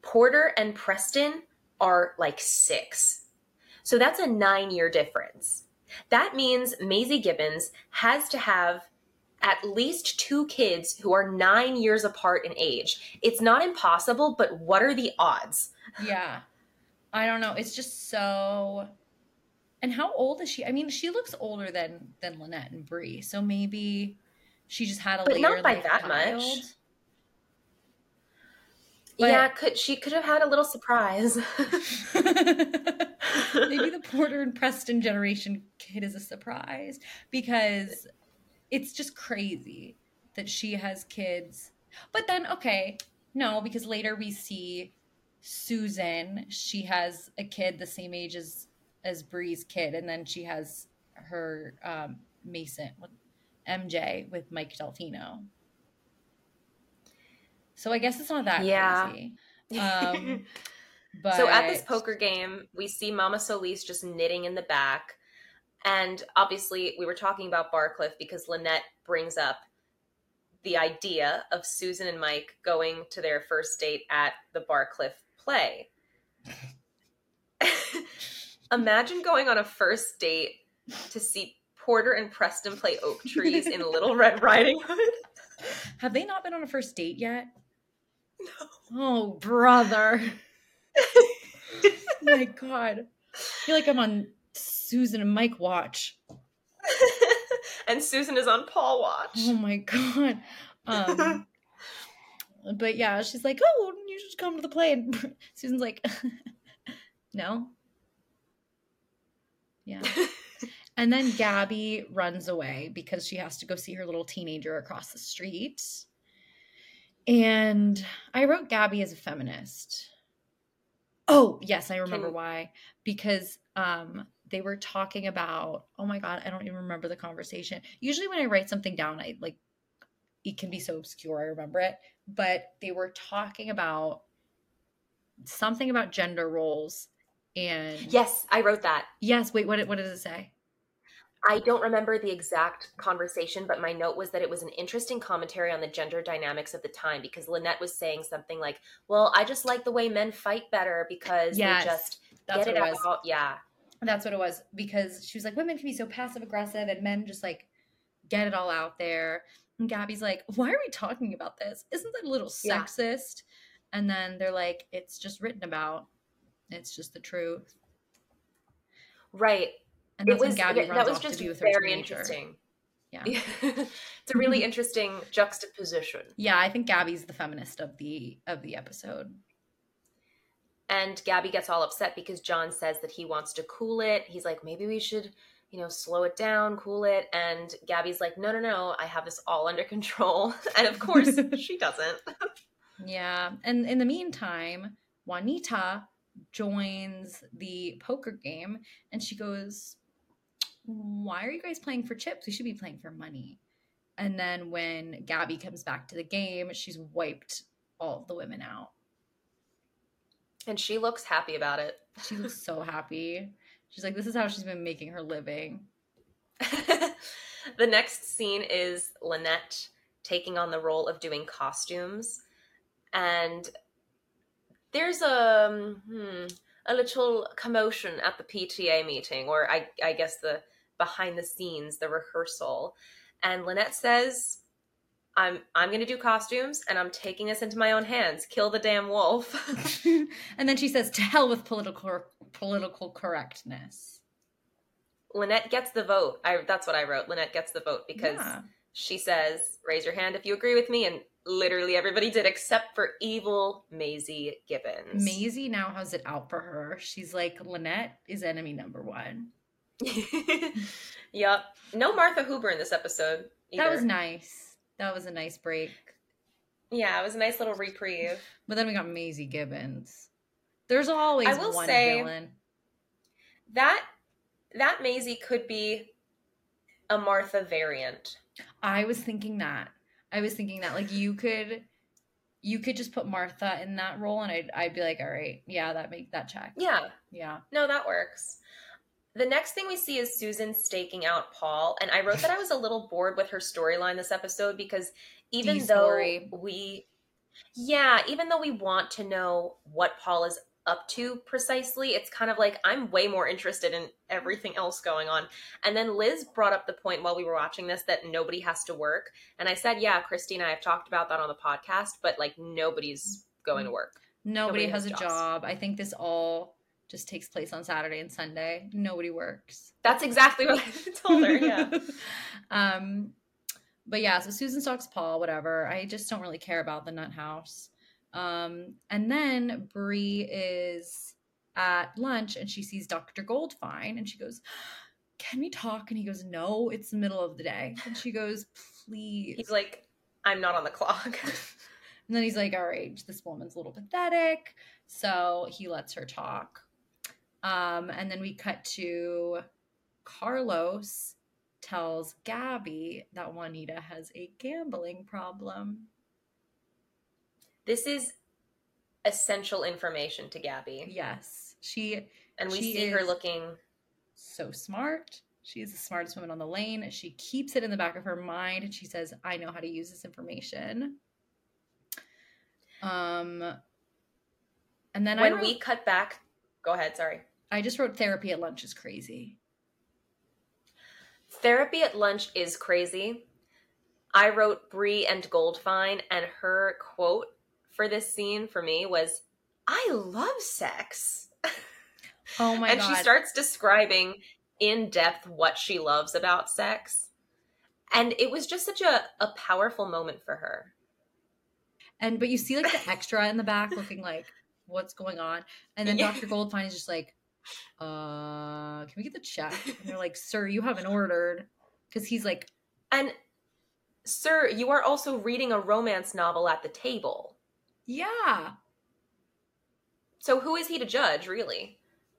Porter and Preston are like 6. So that's a 9-year difference. That means Maisy Gibbons has to have at least two kids who are 9 years apart in age. It's not impossible, but what are the odds? Yeah. I don't know. It's just so And how old is she? I mean, she looks older than than Lynette and Bree. So maybe she just had a But not by that child. much. But- yeah, could she could have had a little surprise. <laughs> <laughs> maybe the Porter and Preston generation kid is a surprise because it's just crazy that she has kids. But then, okay, no, because later we see Susan. She has a kid the same age as as Bree's kid, and then she has her um, Mason with MJ with Mike Delfino. So I guess it's not that Yeah. crazy. Um, but <laughs> So at this poker game, we see Mama Solis just knitting in the back. And obviously, we were talking about Barcliff because Lynette brings up the idea of Susan and Mike going to their first date at the Barcliff play. <laughs> Imagine going on a first date to see Porter and Preston play oak trees in Little Red Riding Hood. <laughs> Have they not been on a first date yet? No. Oh, brother. <laughs> my god. I feel like I'm on Susan and Mike watch. <laughs> and Susan is on Paul watch. Oh my god. Um <laughs> but yeah, she's like, "Oh, you should come to the play." And Susan's like, "No." Yeah. and then Gaby runs away because she has to go see her little teenager across the street. And I wrote Gaby as a feminist. Oh, yes, I remember Can- why. Because um they were talking about, oh my god, I don't even remember the conversation. Usually when I write something down, I like it can be so obscure I remember it, but they were talking about something about gender roles and Yes, I wrote that. Yes, wait, what what did it say? I don't remember the exact conversation, but my note was that it was an interesting commentary on the gender dynamics of the time because Lynette was saying something like, Well, I just like the way men fight better because Yes, they just That's get it it out. Yeah. That's what it was because she was like, women can be so passive aggressive and men just like get it all out there. And Gaby's like, why are we talking about this? Isn't that a little Yeah. sexist? And then they're like, it's just written about. It's just the truth. Right. And It was Gaby that was just to be with her very interesting. Yeah. <laughs> it's a really <laughs> interesting juxtaposition. Yeah, I think Gaby's the feminist of the of the episode. And Gaby gets all upset because John says that he wants to cool it. He's like, maybe we should, you know, slow it down, cool it. And Gaby's like, no, no, no, I have this all under control. <laughs> And of course, she doesn't. Yeah. And in the meantime, Juanita joins the poker game and she goes, Why are you guys playing for chips? We should be playing for money. And then when Gaby comes back to the game, she's wiped all the women out. And she looks happy about it. She looks so happy. She's like, This is how she's been making her living. <laughs> the next scene is Lynette taking on the role of doing costumes. And there's a, hmm, a little commotion at the PTA meeting, or I, I guess the behind the scenes, the rehearsal. And Lynette says, I'm I'm gonna do costumes and I'm taking this into my own hands. Kill the damn wolf. <laughs> <laughs> and then she says, To hell with political political correctness. Lynette gets the vote. I that's what I wrote. Lynette gets the vote because Yeah. she says, "Raise your hand if you agree with me," and literally everybody did except for evil Maisy Gibbons. Maisy now has it out for her. She's like, Lynette is enemy number one. <laughs> yep. No Martha Huber in this episode. That was nice. That was a nice break. Yeah, it was a nice little reprieve. But then we got Maisy Gibbons. There's always I will one say- villain. That that Maisy could be a Martha variant. I was thinking that. I was thinking that like you could you could just put Martha in that role and I'd I'd be like, all right, yeah, that make that check. Yeah. Yeah. No, that works. The next thing we see is Susan staking out Paul, and I wrote that I was a little bored with her storyline this episode because even The though we, yeah, even though we want to know what Paul is up to precisely, it's kind of like I'm way more interested in everything else going on. And then Liz brought up the point while we were watching this that nobody has to work, and I said, yeah, Christy and I have talked about that on the podcast, but like nobody's going to mm. work. Nobody, Nobody has, has a jobs. job. I think this all just takes place on Saturday and Sunday. Nobody works. That's exactly what I <laughs> told her. Yeah. <laughs> um, but yeah, so Susan stalks Paul, whatever. I just don't really care about the nut house. Um, and then Bree is at lunch and she sees Dr. Goldfine and she goes, Can we talk? And he goes, No, it's the middle of the day. And she goes, Please. He's like, I'm not on the clock. <laughs> And then he's like, all right, this woman's a little pathetic. So he lets her talk. Um, and then we cut to Carlos tells Gaby that Juanita has a gambling problem. this is essential information to Gaby. Yes, she And we She see her looking so smart. She is the smartest woman on the lane. She keeps it in the back of her mind and she says, I know how to use this information. Um and then I when wrote- we cut back go ahead, sorry. I just wrote therapy at lunch is crazy. Therapy at lunch is crazy. I wrote Bree and Goldfine, and her quote for this scene for me was, "I love sex." <laughs> Oh my and god. she starts describing in depth what she loves about sex. And it was just such a, a powerful moment for her. and but you see like the <laughs> extra in the back looking like what's going on. And then Yeah. Dr. Goldfine is just like, uh, can we get the check? And they're like, sir, you haven't ordered. Because he's like, And, sir, you are also reading a romance novel at the table. yeah, So who is he to judge, really?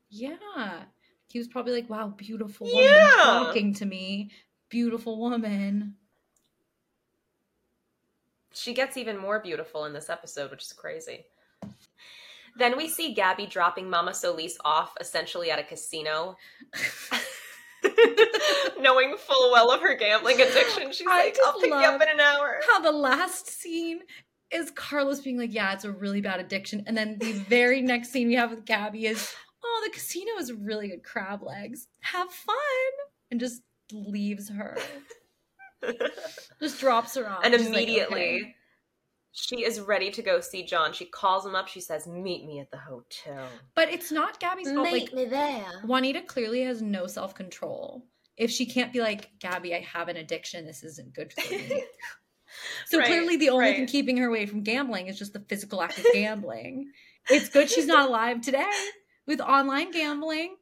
yeah. He was probably like, wow, beautiful woman Yeah. talking to me. Beautiful woman. She gets even more beautiful in this episode, which is crazy. Then we see Gaby dropping Mama Solis off essentially at a casino. <laughs> Knowing full well of her gambling addiction, she's I like, I'll pick you up in an hour. How the last scene is Carlos being like, yeah, it's a really bad addiction. And then the very <laughs> next scene we have with Gaby is, oh, the casino is really good crab legs. Have fun. And just leaves her. <laughs> Just drops her off. and She's like, immediately "Okay." She is ready to go see John. She calls him up. She says, "Meet me at the hotel." But it's not Gaby's fault. Like, me there. Juanita clearly has no self control. If she can't be like, Gaby, I have an addiction. This isn't good for me. <laughs> So Right, clearly, the only thing keeping her away from gambling is just the physical act of gambling. it's good she's not alive today with online gambling.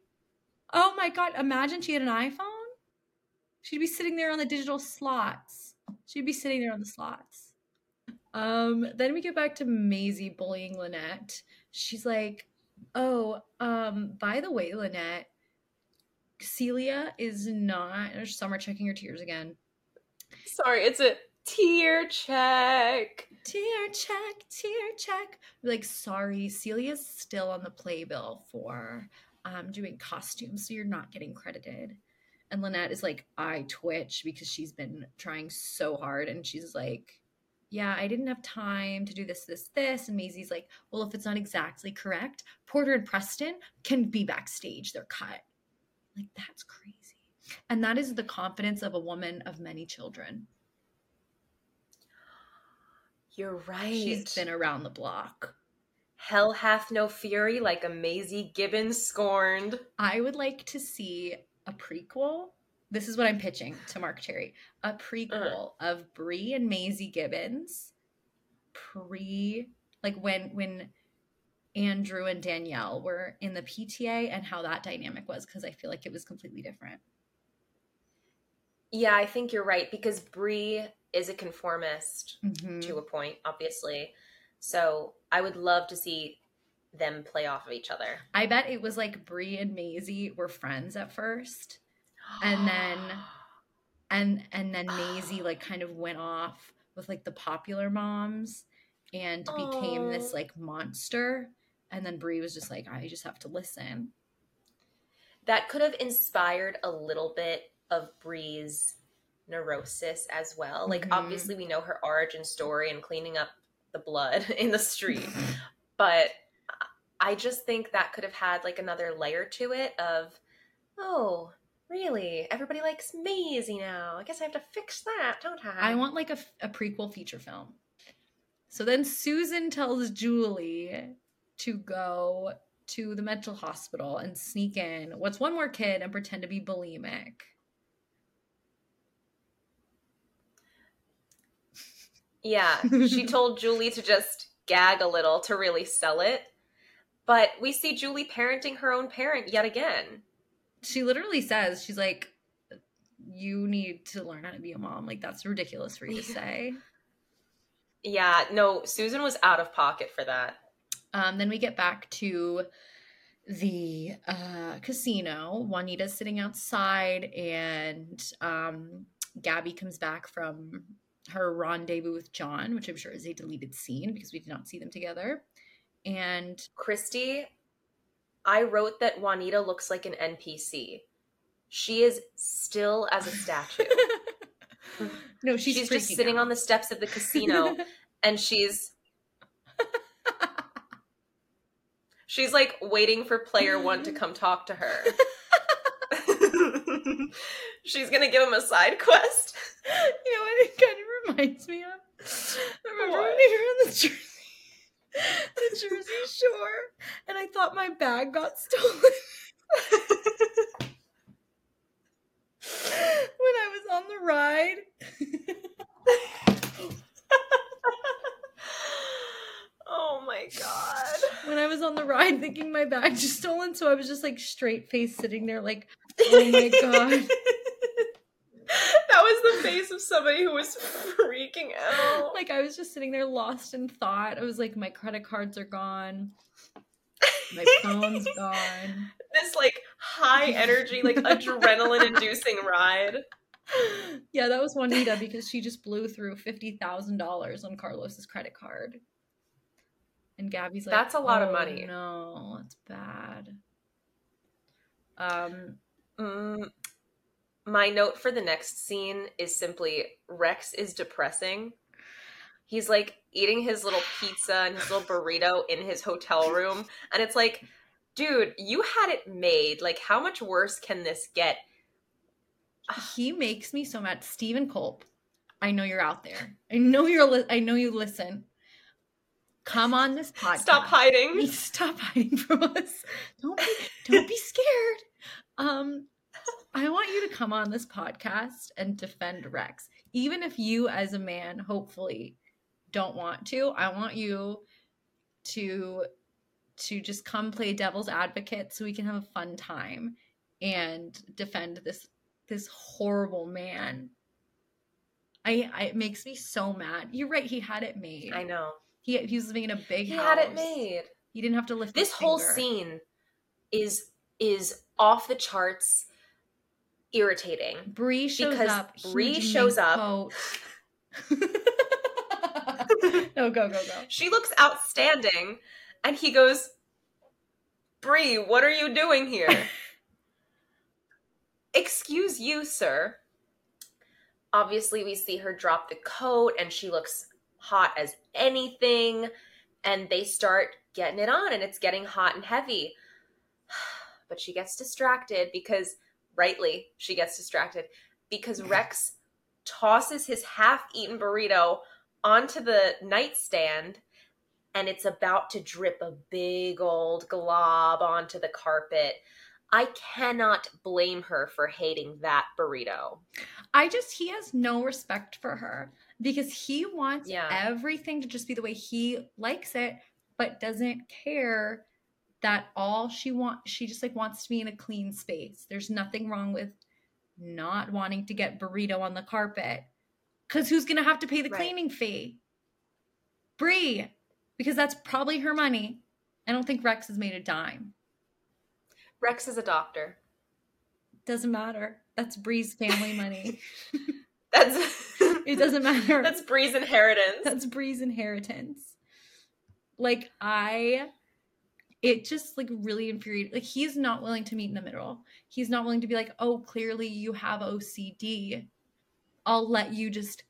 Oh my God. Imagine she had an iPhone. She'd be sitting there on the digital slots. She'd be sitting there on the slots. Um, then we get back to Maisy bullying Lynette. She's like, Oh, um, by the way, Lynette, Celia is not. Summer checking her tears again. Sorry, it's a tear check. Tear check, tear check. Like, sorry, Celia's still on the playbill for um doing costumes, so you're not getting credited. And Lynette is like, I twitch because she's been trying so hard, and she's like, Yeah, I didn't have time to do this, this, this. And Maisy's like, Well, if it's not exactly correct, Porter and Preston can be backstage. They're cut. Like, that's crazy. And that is the confidence of a woman of many children. You're right. She's been around the block. Hell hath no fury like a Maisy Gibbons scorned. I would like to see a prequel. This is what I'm pitching to Marc Cherry. A prequel of Bree and Maisy Gibbons pre like when when Andrew and Danielle were in the PTA and how that dynamic was because I feel like it was completely different. Yeah, I think you're right because Bree is a conformist Mhm. to a point, obviously. So I would love to see them play off of each other. I bet it was like Bree and Maisy were friends at first. And then- <gasps> and and then Maisy <sighs> like kind of went off with like the popular moms and became this like monster and then Bree was just like I just have to listen. that could have inspired a little bit of Bree's neurosis as well. Like Mhm. obviously we know her origin story and cleaning up the blood <laughs> in the street, but I just think that could have had like another layer to it of oh, really? Everybody likes Maisy now. I guess I have to fix that, don't I? I want like a, a prequel feature film. So then Susan tells Julie to go to the mental hospital and sneak in what's one more kid and pretend to be bulimic. Yeah, she <laughs> told Julie to just gag a little to really sell it. But we see Julie parenting her own parent yet again. She literally says she's like you need to learn how to be a mom. Like that's ridiculous for you to say. Yeah, no, Susan was out of pocket for that. um, then we get back to the uh, casino. Juanita's sitting outside and um, gaby comes back from her rendezvous with john which i'm sure is a deleted scene because we did not see them together. And Christy, I wrote that Juanita looks like an NPC. She is still as a statue. <laughs> no she's, she's, just sitting out. on the steps of the casino <laughs> and she's she's like waiting for player one to come talk to her. <laughs> She's gonna give him a side quest. You know what it kind of reminds me of? Remember What? when we were on the the Jersey Shore, and I thought my bag got stolen <laughs> when I was on the ride. <laughs> oh my god. when I was on the ride, thinking my bag just stolen, so I was just like straight face sitting there, like, oh my god. <laughs> That was the face of somebody who was <laughs> freaking out. Like I was just sitting there lost in thought. I was like, my credit cards are gone. My phone's <laughs> gone. this like high energy, like <laughs> adrenaline inducing ride. Yeah, that was Juanita because she just blew through fifty thousand dollars on Carlos's credit card. And Gabby's like, That's a lot of "Oh, money." No, it's bad. Um, Mm, my note for the next scene is simply Rex is depressing. He's like eating his little pizza and his little burrito in his hotel room. And it's like, dude, you had it made. Like, how much worse can this get? he makes me so mad. Steven Culp, I know you're out there. I know you're. Li- I know you listen. Come on this podcast. Stop hiding. <laughs> Stop hiding from us. Don't be, don't be scared. Um, I want you to come on this podcast and defend Rex, even if you, as a man, hopefully don't want to. I want you to to just come play devil's advocate so we can have a fun time and defend this this horrible man. I, I it makes me so mad. You're right. He had it made. I know. He he was living in a big house. He house. had it made. He didn't have to lift This his whole finger. scene is is off the charts irritating. Bree shows because up. Bree shows up. <laughs> no, go go go. She looks outstanding, and he goes, Bree, what are you doing here? <laughs> Excuse you, sir. Obviously, we see her drop the coat, and she looks hot as anything, and they start getting it on, and it's getting hot and heavy. <sighs> But she gets distracted because, rightly, she gets distracted because Rex tosses his half eaten burrito onto the nightstand and it's about to drip a big old glob onto the carpet. I cannot blame her for hating that burrito. I just he has no respect for her because he wants Yeah. everything to just be the way he likes it, but doesn't care that all she wants she just like wants to be in a clean space. There's nothing wrong with not wanting to get burrito on the carpet. Cause who's gonna have to pay the Right. cleaning fee? Bree, because that's probably her money. I don't think Rex has made a dime. Rex is a doctor. Doesn't matter. That's Bree's family money. <laughs> That's It doesn't matter. <laughs> That's Bree's inheritance. That's Bree's inheritance. Like I it just like really infuriated. Like he's not willing to meet in the middle. He's not willing to be like, "Oh, clearly you have OCD. I'll let you just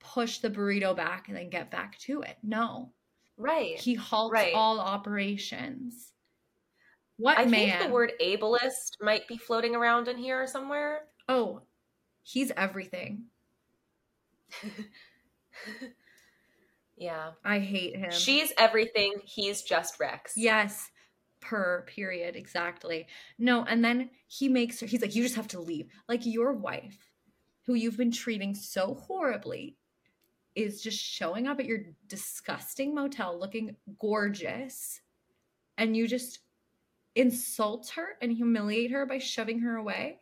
push the burrito back and then get back to it." No. right. He halts Right. all operations. What I man? think the word ableist might be floating around in here somewhere. oh, he's everything. <laughs> yeah. I hate him. She's everything. He's just Rex. Yes. Per period. Exactly. No, and then he makes her, he's like, you just have to leave. Like your wife, who you've been treating so horribly, is just showing up at your disgusting motel looking gorgeous. And you just insult her and humiliate her by shoving her away.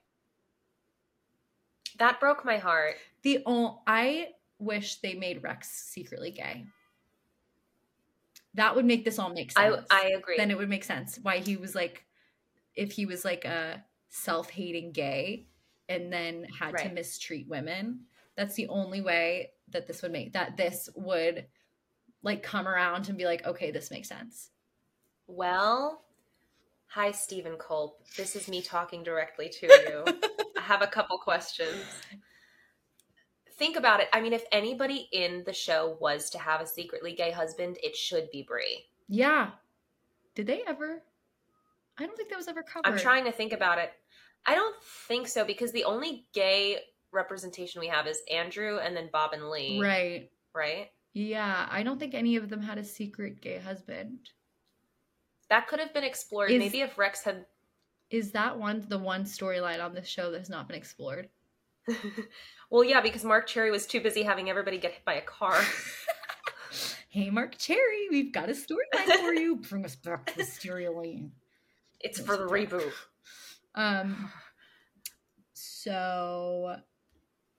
That broke my heart. The only, I wish they made Rex secretly gay. That would make this all make sense. I agree. then it would make sense why he was like if he was like a self-hating gay and then had to mistreat women that's the only way that this would make that this would like come around and be like okay this makes sense Well, hi, Steven Culp. This is me talking directly to you. <laughs> I have a couple questions. Think about it. I mean, if anybody in the show was to have a secretly gay husband, it should be Bree. yeah did they ever i don't think that was ever covered I'm trying to think about it. I don't think so because the only gay representation we have is Andrew and then Bob and Lee. Right. Right? Yeah, I don't think any of them had a secret gay husband. That could have been explored. Is- Maybe if Rex had Is that one the one storyline on this show that has not been explored? <laughs> Well, yeah, because Marc Cherry was too busy having everybody get hit by a car. <laughs> hey, Marc Cherry, we've got a storyline for you. <laughs> Bring us back to the storyline. It's for the reboot. Um, so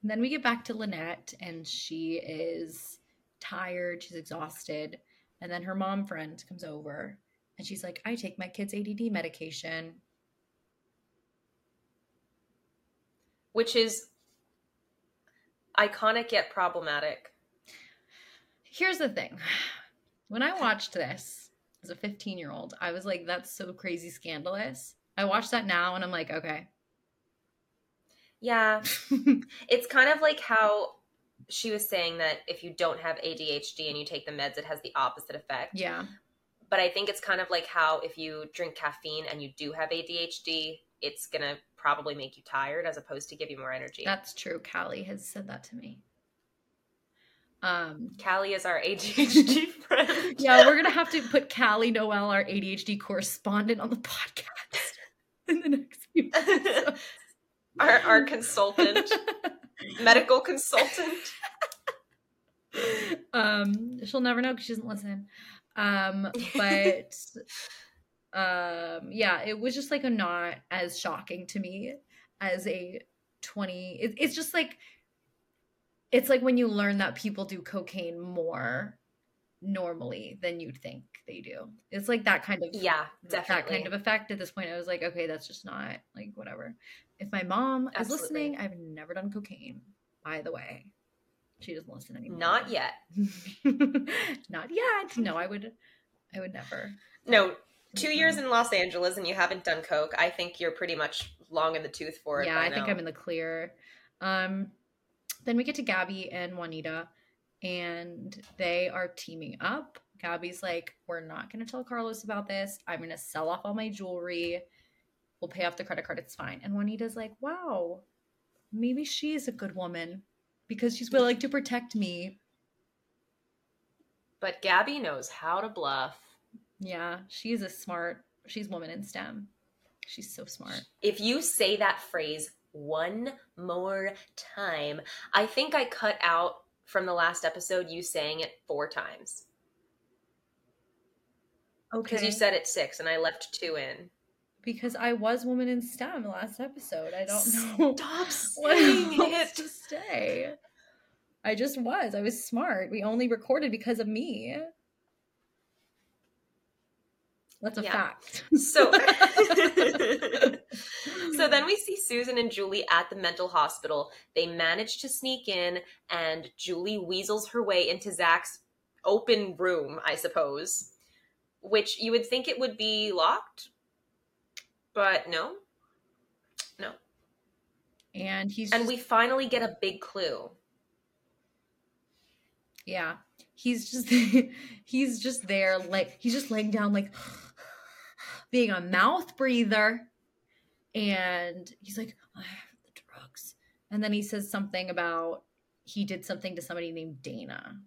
then we get back to Lynette, and she is tired. She's exhausted. And then her mom friend comes over, and she's like, I take my kid's ADD medication. Which is iconic yet problematic. Here's the thing when I watched this as a 15 year old, I was like, that's so crazy scandalous. I watch that now, and I'm like, okay. Yeah. <laughs> It's kind of like how she was saying that if you don't have ADHD and you take the meds, it has the opposite effect. yeah. But I think it's kind of like how if you drink caffeine and you do have ADHD, it's going to probably make you tired as opposed to give you more energy. That's true. Callie has said that to me. Um, Callie is our <laughs> ADHD friend. yeah, we're gonna have to put Callie Noel, our ADHD correspondent, on the podcast <laughs> in the next few <laughs> our, our consultant, medical consultant. um, she'll never know because she doesn't listen. Um, but um, yeah, it was just like a not as shocking to me as a twenty. It, it's just like it's like when you learn that people do cocaine more normally than you'd think they do. It's like that kind of Yeah, definitely. that kind of effect. At this point, I was like, okay, that's just not like whatever. If my mom is listening, I've never done cocaine. By the way, she doesn't listen anymore. Not yet. <laughs> not yet. No, I would. I would never. No, two years in Los Angeles and you haven't done coke. I think you're pretty much long in the tooth for it. Yeah, I think. I'm in the clear. Um, then we get to Gaby and Juanita, and they are teaming up. Gaby's like, "We're not going to tell Carlos about this. I'm going to sell off all my jewelry. We'll pay off the credit card. It's fine." And Juanita's like, "Wow, maybe she's a good woman because she's willing to protect me." But Gaby knows how to bluff. Yeah, she's a smart. She's woman in STEM. She's so smart. If you say that phrase one more time, I think I cut out from the last episode you saying it four times. Okay. Because you said it six and I left two in. because I was woman in STEM last episode. I don't know. Stop <laughs> saying it. to say. I just was. I was smart. We only recorded because of me. That's a Yeah. fact. <laughs> So, <laughs> so then we see Susan and Julie at the mental hospital. They manage to sneak in, and Julie weasels her way into Zach's open room, I suppose, which you would think it would be locked, but no. No. and he's And just- we finally get a big clue. yeah, he's just <laughs> he's just there like he's just laying down like being a mouth breather, and he's like, I have the drugs, and then he says something about he did something to somebody named Dana.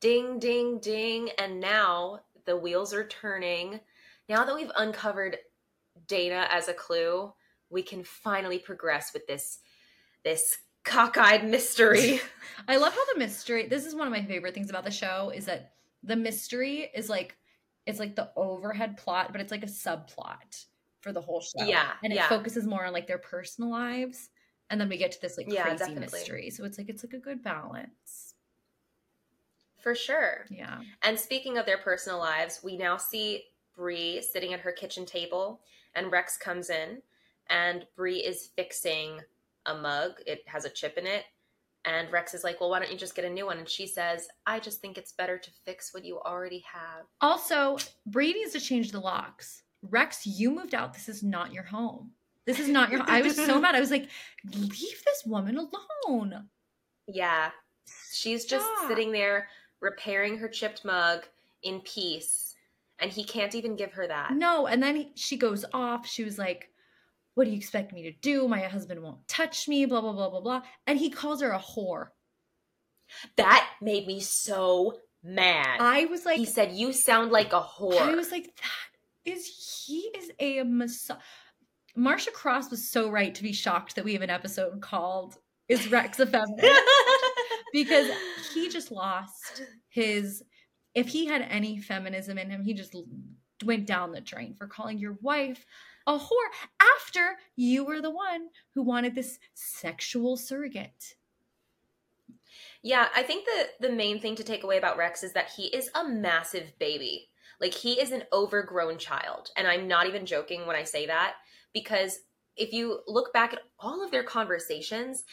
Ding, ding, ding. And now the wheels are turning. Now that we've uncovered Dana as a clue, we can finally progress with this this cockeyed mystery. <laughs> <laughs> I love how the mystery. This is one of my favorite things about the show is that the mystery is like it's like the overhead plot, but it's like a subplot for the whole show. Yeah, and it yeah. focuses more on like their personal lives, and then we get to this like Yeah, crazy definitely. mystery. So it's like it's like a good balance. For sure. Yeah, And speaking of their personal lives, we now see Bree sitting at her kitchen table and Rex comes in and Bree is fixing a mug. It has a chip in it. And Rex is like, "Well, why don't you just get a new one?" And she says, "I just think it's better to fix what you already have." Also, Bree needs to change the locks. Rex, you moved out. This is not your home. This is not your. I was so mad. I was like, leave this woman alone. Yeah. She's just Stop. sitting there repairing her chipped mug in peace. And he can't even give her that. No, and then he, she goes off. She was like, what do you expect me to do? My husband won't touch me, blah, blah, blah, blah, blah. And he calls her a whore. That made me so mad. I was like, he said, You sound like a whore. I was like, that is, he is a massage. Marcia Cross was so right to be shocked that we have an episode called Is Rex a Feminist? <laughs> because he just lost his, if he had any feminism in him, he just went down the drain for calling your wife a whore after you were the one who wanted this sexual surrogate. Yeah, I think the the main thing to take away about Rex is that he is a massive baby. Like he is an overgrown child, and I'm not even joking when I say that because if you look back at all of their conversations,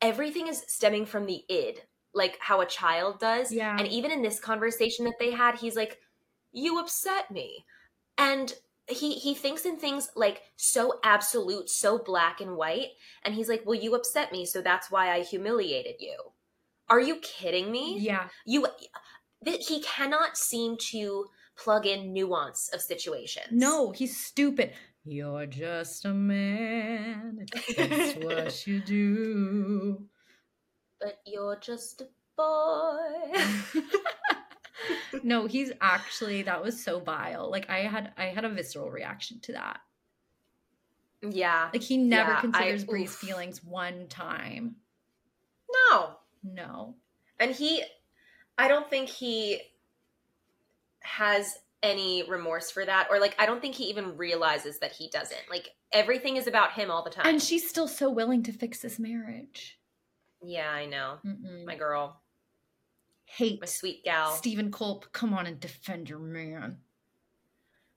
everything is stemming from the id, like how a child does. Yeah. And even in this conversation that they had, he's like, "You upset me," and he he thinks in things like so absolute, so black and white, and he's like, "Well, you upset me, so that's why I humiliated you." Are you kidding me? Yeah. You that he cannot seem to plug in nuance of situations. No, he's stupid. You're just a man. That's what <laughs> you do. But you're just a boy. <laughs> <laughs> no, he's actually that was so vile. Like I had I had a visceral reaction to that. Yeah. Like he never Yeah, I- considers Bree's oof. feelings one time. No. No. And he I don't think he has any remorse for that or like I don't think he even realizes that he doesn't. Like everything is about him all the time. And she's still so willing to fix this marriage. yeah, I know. Mm-mm. My girl, Hate my sweet gal. Steven Culp. Come on and defend your man.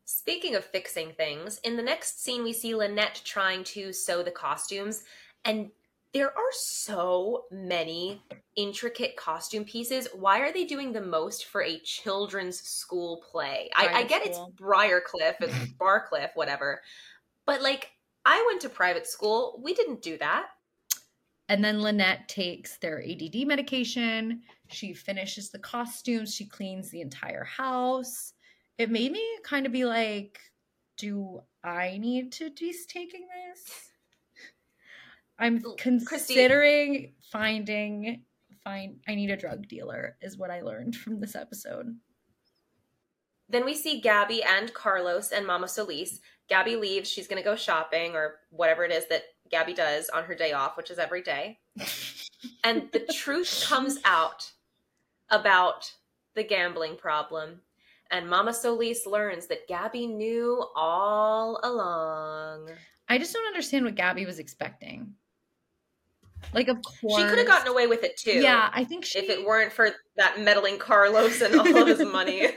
Speaking of fixing things, in the next scene, we see Lynette trying to sew the costumes, and there are so many intricate costume pieces. Why are they doing the most for a children's school play? I, I get school. it's Briarcliff, it's <laughs> Barcliff, whatever, but like, I went to private school. We didn't do that. And then Lynette takes their ADD medication. She finishes the costumes. She cleans the entire house. It made me kind of be like, do I need to be taking this? I'm considering finding find I need a drug dealer is what I learned from this episode. Then we see Gaby and Carlos and Mama Solis. Gaby leaves. She's going to go shopping or whatever it is that Gaby does on her day off, which is every day. <laughs> And the truth comes out about the gambling problem. And Mama Solis learns that Gaby knew all along. I just don't understand what Gaby was expecting. Like, of course, She could have gotten away with it too. Yeah, I think she. If it weren't for that meddling Carlos and all of his <laughs> money.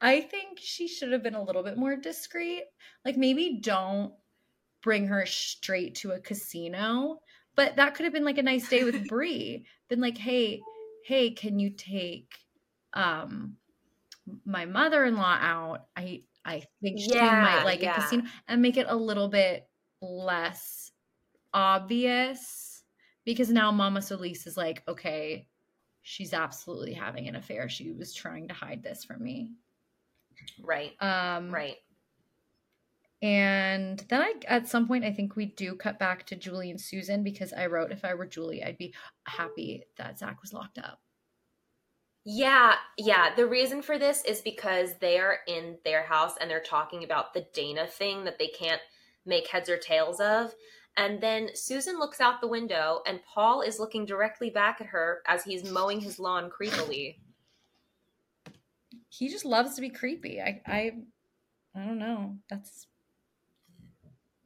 I think she should have been a little bit more discreet. Like maybe don't bring her straight to a casino, but that could have been like a nice day with <laughs> Bree. been like, "Hey, hey, can you take um my mother-in-law out? I I think she Yeah, might like yeah. a casino and make it a little bit less obvious because now Mama Solis is like, okay, she's absolutely having an affair. She was trying to hide this from me. right, Um, right. And then I, at some point, I think we do cut back to Julie and Susan because I wrote, if I were Julie, I'd be happy that Zach was locked up. Yeah, yeah. The reason for this is because they are in their house and they're talking about the Dana thing that they can't make heads or tails of. And then Susan looks out the window and Paul is looking directly back at her as he's mowing his lawn creepily. He just loves to be creepy. I, I, I don't know. That's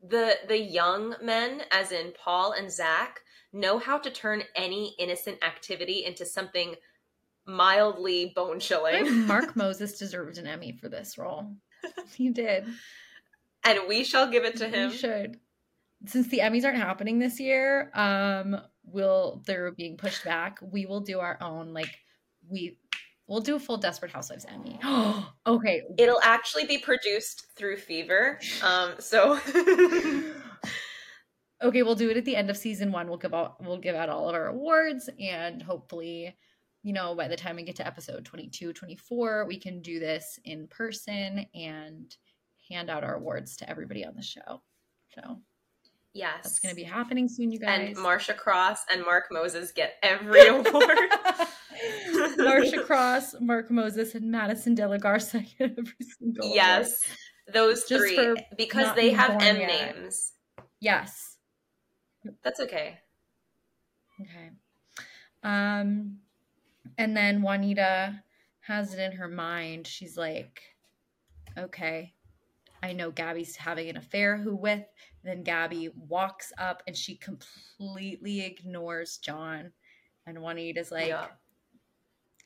The the young men, as in Paul and Zach, know how to turn any innocent activity into something mildly bone chilling. Mark <laughs> Moses deserved an Emmy for this role. <laughs> He did. and we shall give it to him. We should. Since the Emmys aren't happening this year, um, will they're being pushed back. We will do our own like we we'll do a full Desperate Housewives Emmy. <gasps> okay. It'll actually be produced through Fever. Um, so <laughs> Okay, we'll do it at the end of season one. We'll give out we'll give out all of our awards and hopefully, you know, by the time we get to episode 22, 24, we can do this in person and hand out our awards to everybody on the show. So Yes. that's going to be happening soon, you guys. And Marcia Cross and Mark Moses get every <laughs> award. <laughs> <laughs> Marcia Cross, Mark Moses, and Madison De La Garza <laughs> every single yes. Those Just three. Because they have M yet. names. Yes. That's okay. Okay. Um, and then Juanita has it in her mind. She's like, okay, I know Gaby's having an affair. Who with? Then Gaby walks up and she completely ignores John. And Juanita's like, Yeah.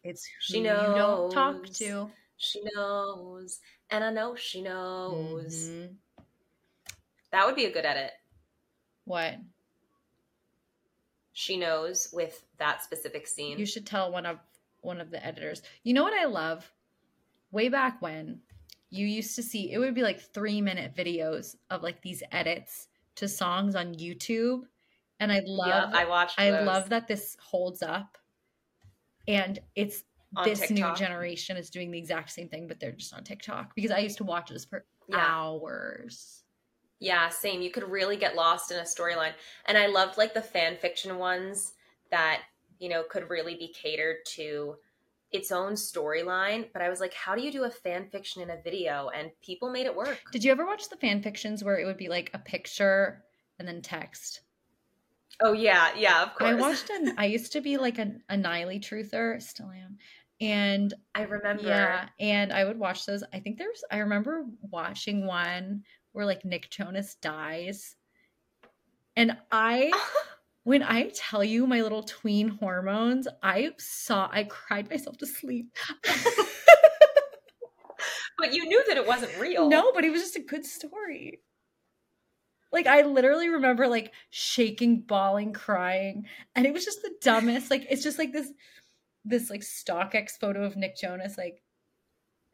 It's who She you don't talk to. She knows. And I know she knows. Mhm. That would be a good edit. What? She knows with that specific scene. You should tell one of one of the editors. You know what I love? Way back when you used to see it would be like 3 minute videos of like these edits to songs on YouTube and I love yeah, I watched I those love that this holds up and it's on this new generation is doing the exact same thing but they're just on TikTok because I used to watch this for Yeah. hours. Yeah, same. You could really get lost in a storyline. And I loved like the fan fiction ones that, you know, could really be catered to its own storyline. But I was like, how do you do a fan fiction in a video? And people made it work. Did you ever watch the fan fictions where it would be like a picture and then text? Oh yeah, yeah, of course. I watched an. I used to be like an, a Niley truther, still am, and I remember. yeah, and I would watch those. I think there's. I remember watching one where like Nick Jonas dies, and I, <laughs> when I tell you my little tween hormones, I saw. I cried myself to sleep. <laughs> but you knew that it wasn't real. No, but it was just a good story. Like I literally remember like shaking, bawling, crying, and it was just the dumbest. Like it's just like this, this like StockX photo of Nick Jonas, like,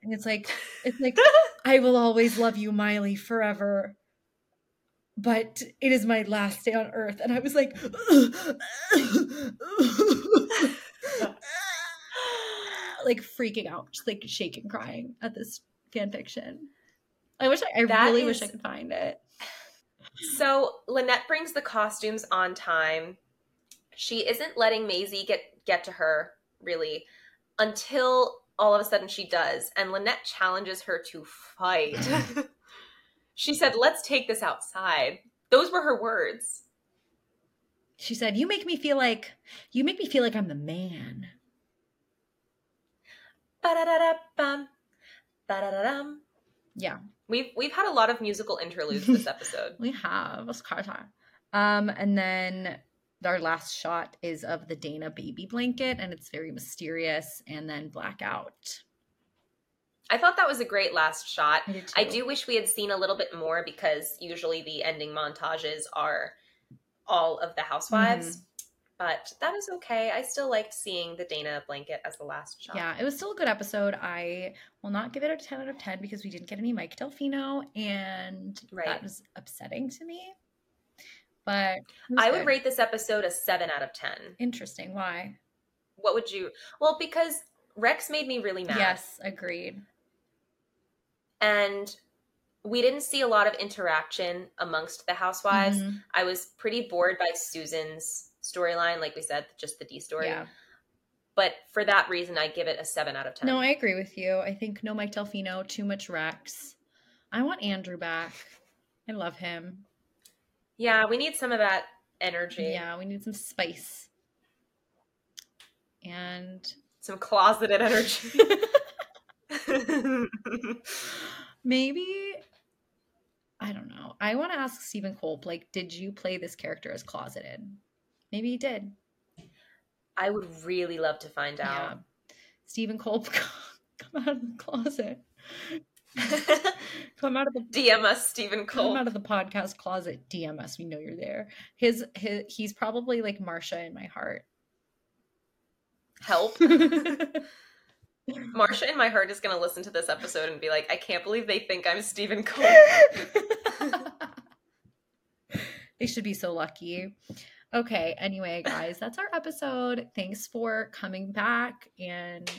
and it's like it's like <laughs> I will always love you, Miley, forever. But it is my last day on Earth, and I was like, <laughs> like freaking out, just like shaking, crying at this fan fiction. I wish I, I really wish I could find it. So Lynette brings the costumes on time. She isn't letting Maisy get get to her really until all of a sudden she does, and Lynette challenges her to fight. <laughs> she said, "Let's take this outside." Those were her words. She said, "You make me feel like you make me feel like I'm the man." Ba-da-da-da-bum, ba-da-da-dum. Yeah, We've we've had a lot of musical interludes this <laughs> episode. we have Oscar. Um, and then our last shot is of the Dana baby blanket, and it's very mysterious. And then blackout. I thought that was a great last shot. I, I do wish we had seen a little bit more because usually the ending montages are all of the housewives. Mm-hmm. But that is okay. I still liked seeing the Dana blanket as the last shot. Yeah, it was still a good episode. I will not give it a 10 out of 10 because we didn't get any Mike Delfino, and Right. that was upsetting to me. But I would rate this episode a 7 out of 10. interesting. Why? What would you? Well, because Rex made me really mad. Yes, agreed. And we didn't see a lot of interaction amongst the housewives. Mhm. I was pretty bored by Susan's storyline, like we said, just the D story. Yeah. But for that reason, I give it a 7 out of 10. No, I agree with you. I think no Mike Delfino, too much Rex. I want Andrew back. I love him. Yeah, we need some of that energy. Yeah, we need some spice. And Some closeted energy. <laughs> <laughs> maybe I don't know. I want to ask Steven Culp, like, did you play this character as closeted? Maybe he did. I would really love to find Yeah. out. Steven Culp, <laughs> come out of the closet. <laughs> Come out of the DM us, Steven Culp. come out of the podcast closet. DM us. We know you're there. His his he's probably like Marcia in my heart. Help. <laughs> Marcia in my heart is going to listen to this episode and be like, I can't believe they think I'm Steven Culp. they should be so lucky. Okay, anyway, guys, that's our episode. Thanks for coming back and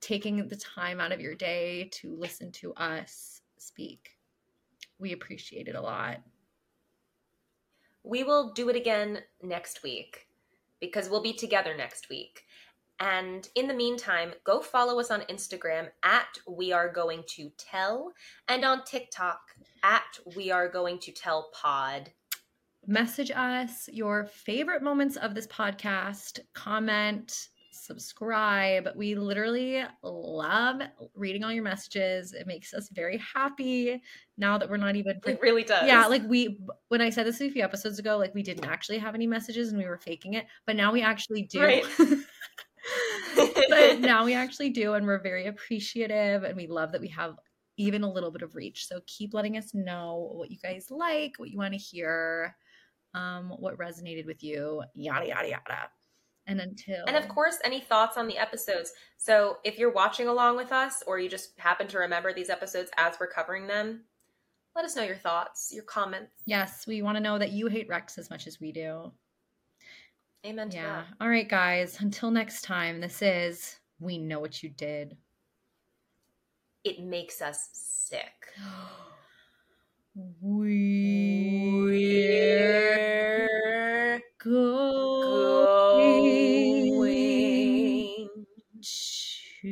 taking the time out of your day to listen to us speak. we appreciate it a lot. We will do it again next week because we'll be together next week. And in the meantime, go follow us on Instagram at We Are Going to Tell and on TikTok at We Are Going to Tell Pod. Message us your favorite moments of this podcast, comment, subscribe. We literally love reading all your messages. It makes us very happy now that we're not even. It really does. Yeah, like we, when I said this a few episodes ago, like we didn't actually have any messages and we were faking it, but now we actually do. Right. <laughs> but now we actually do, and we're very appreciative, and we love that we have even a little bit of reach. So keep letting us know what you guys like, what you want to hear, um, what resonated with you, yada yada yada. And until And of course, any thoughts on the episodes. So if you're watching along with us or you just happen to remember these episodes as we're covering them, let us know your thoughts, your comments. yes, we want to know that you hate Rex as much as we do. Amen to Yeah. that. All right, guys. Until next time, this is We Know What You Did. It makes us sick. <gasps> <gasps> <gasps> We're going going to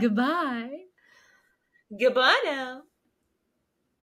Goodbye. Goodbye now.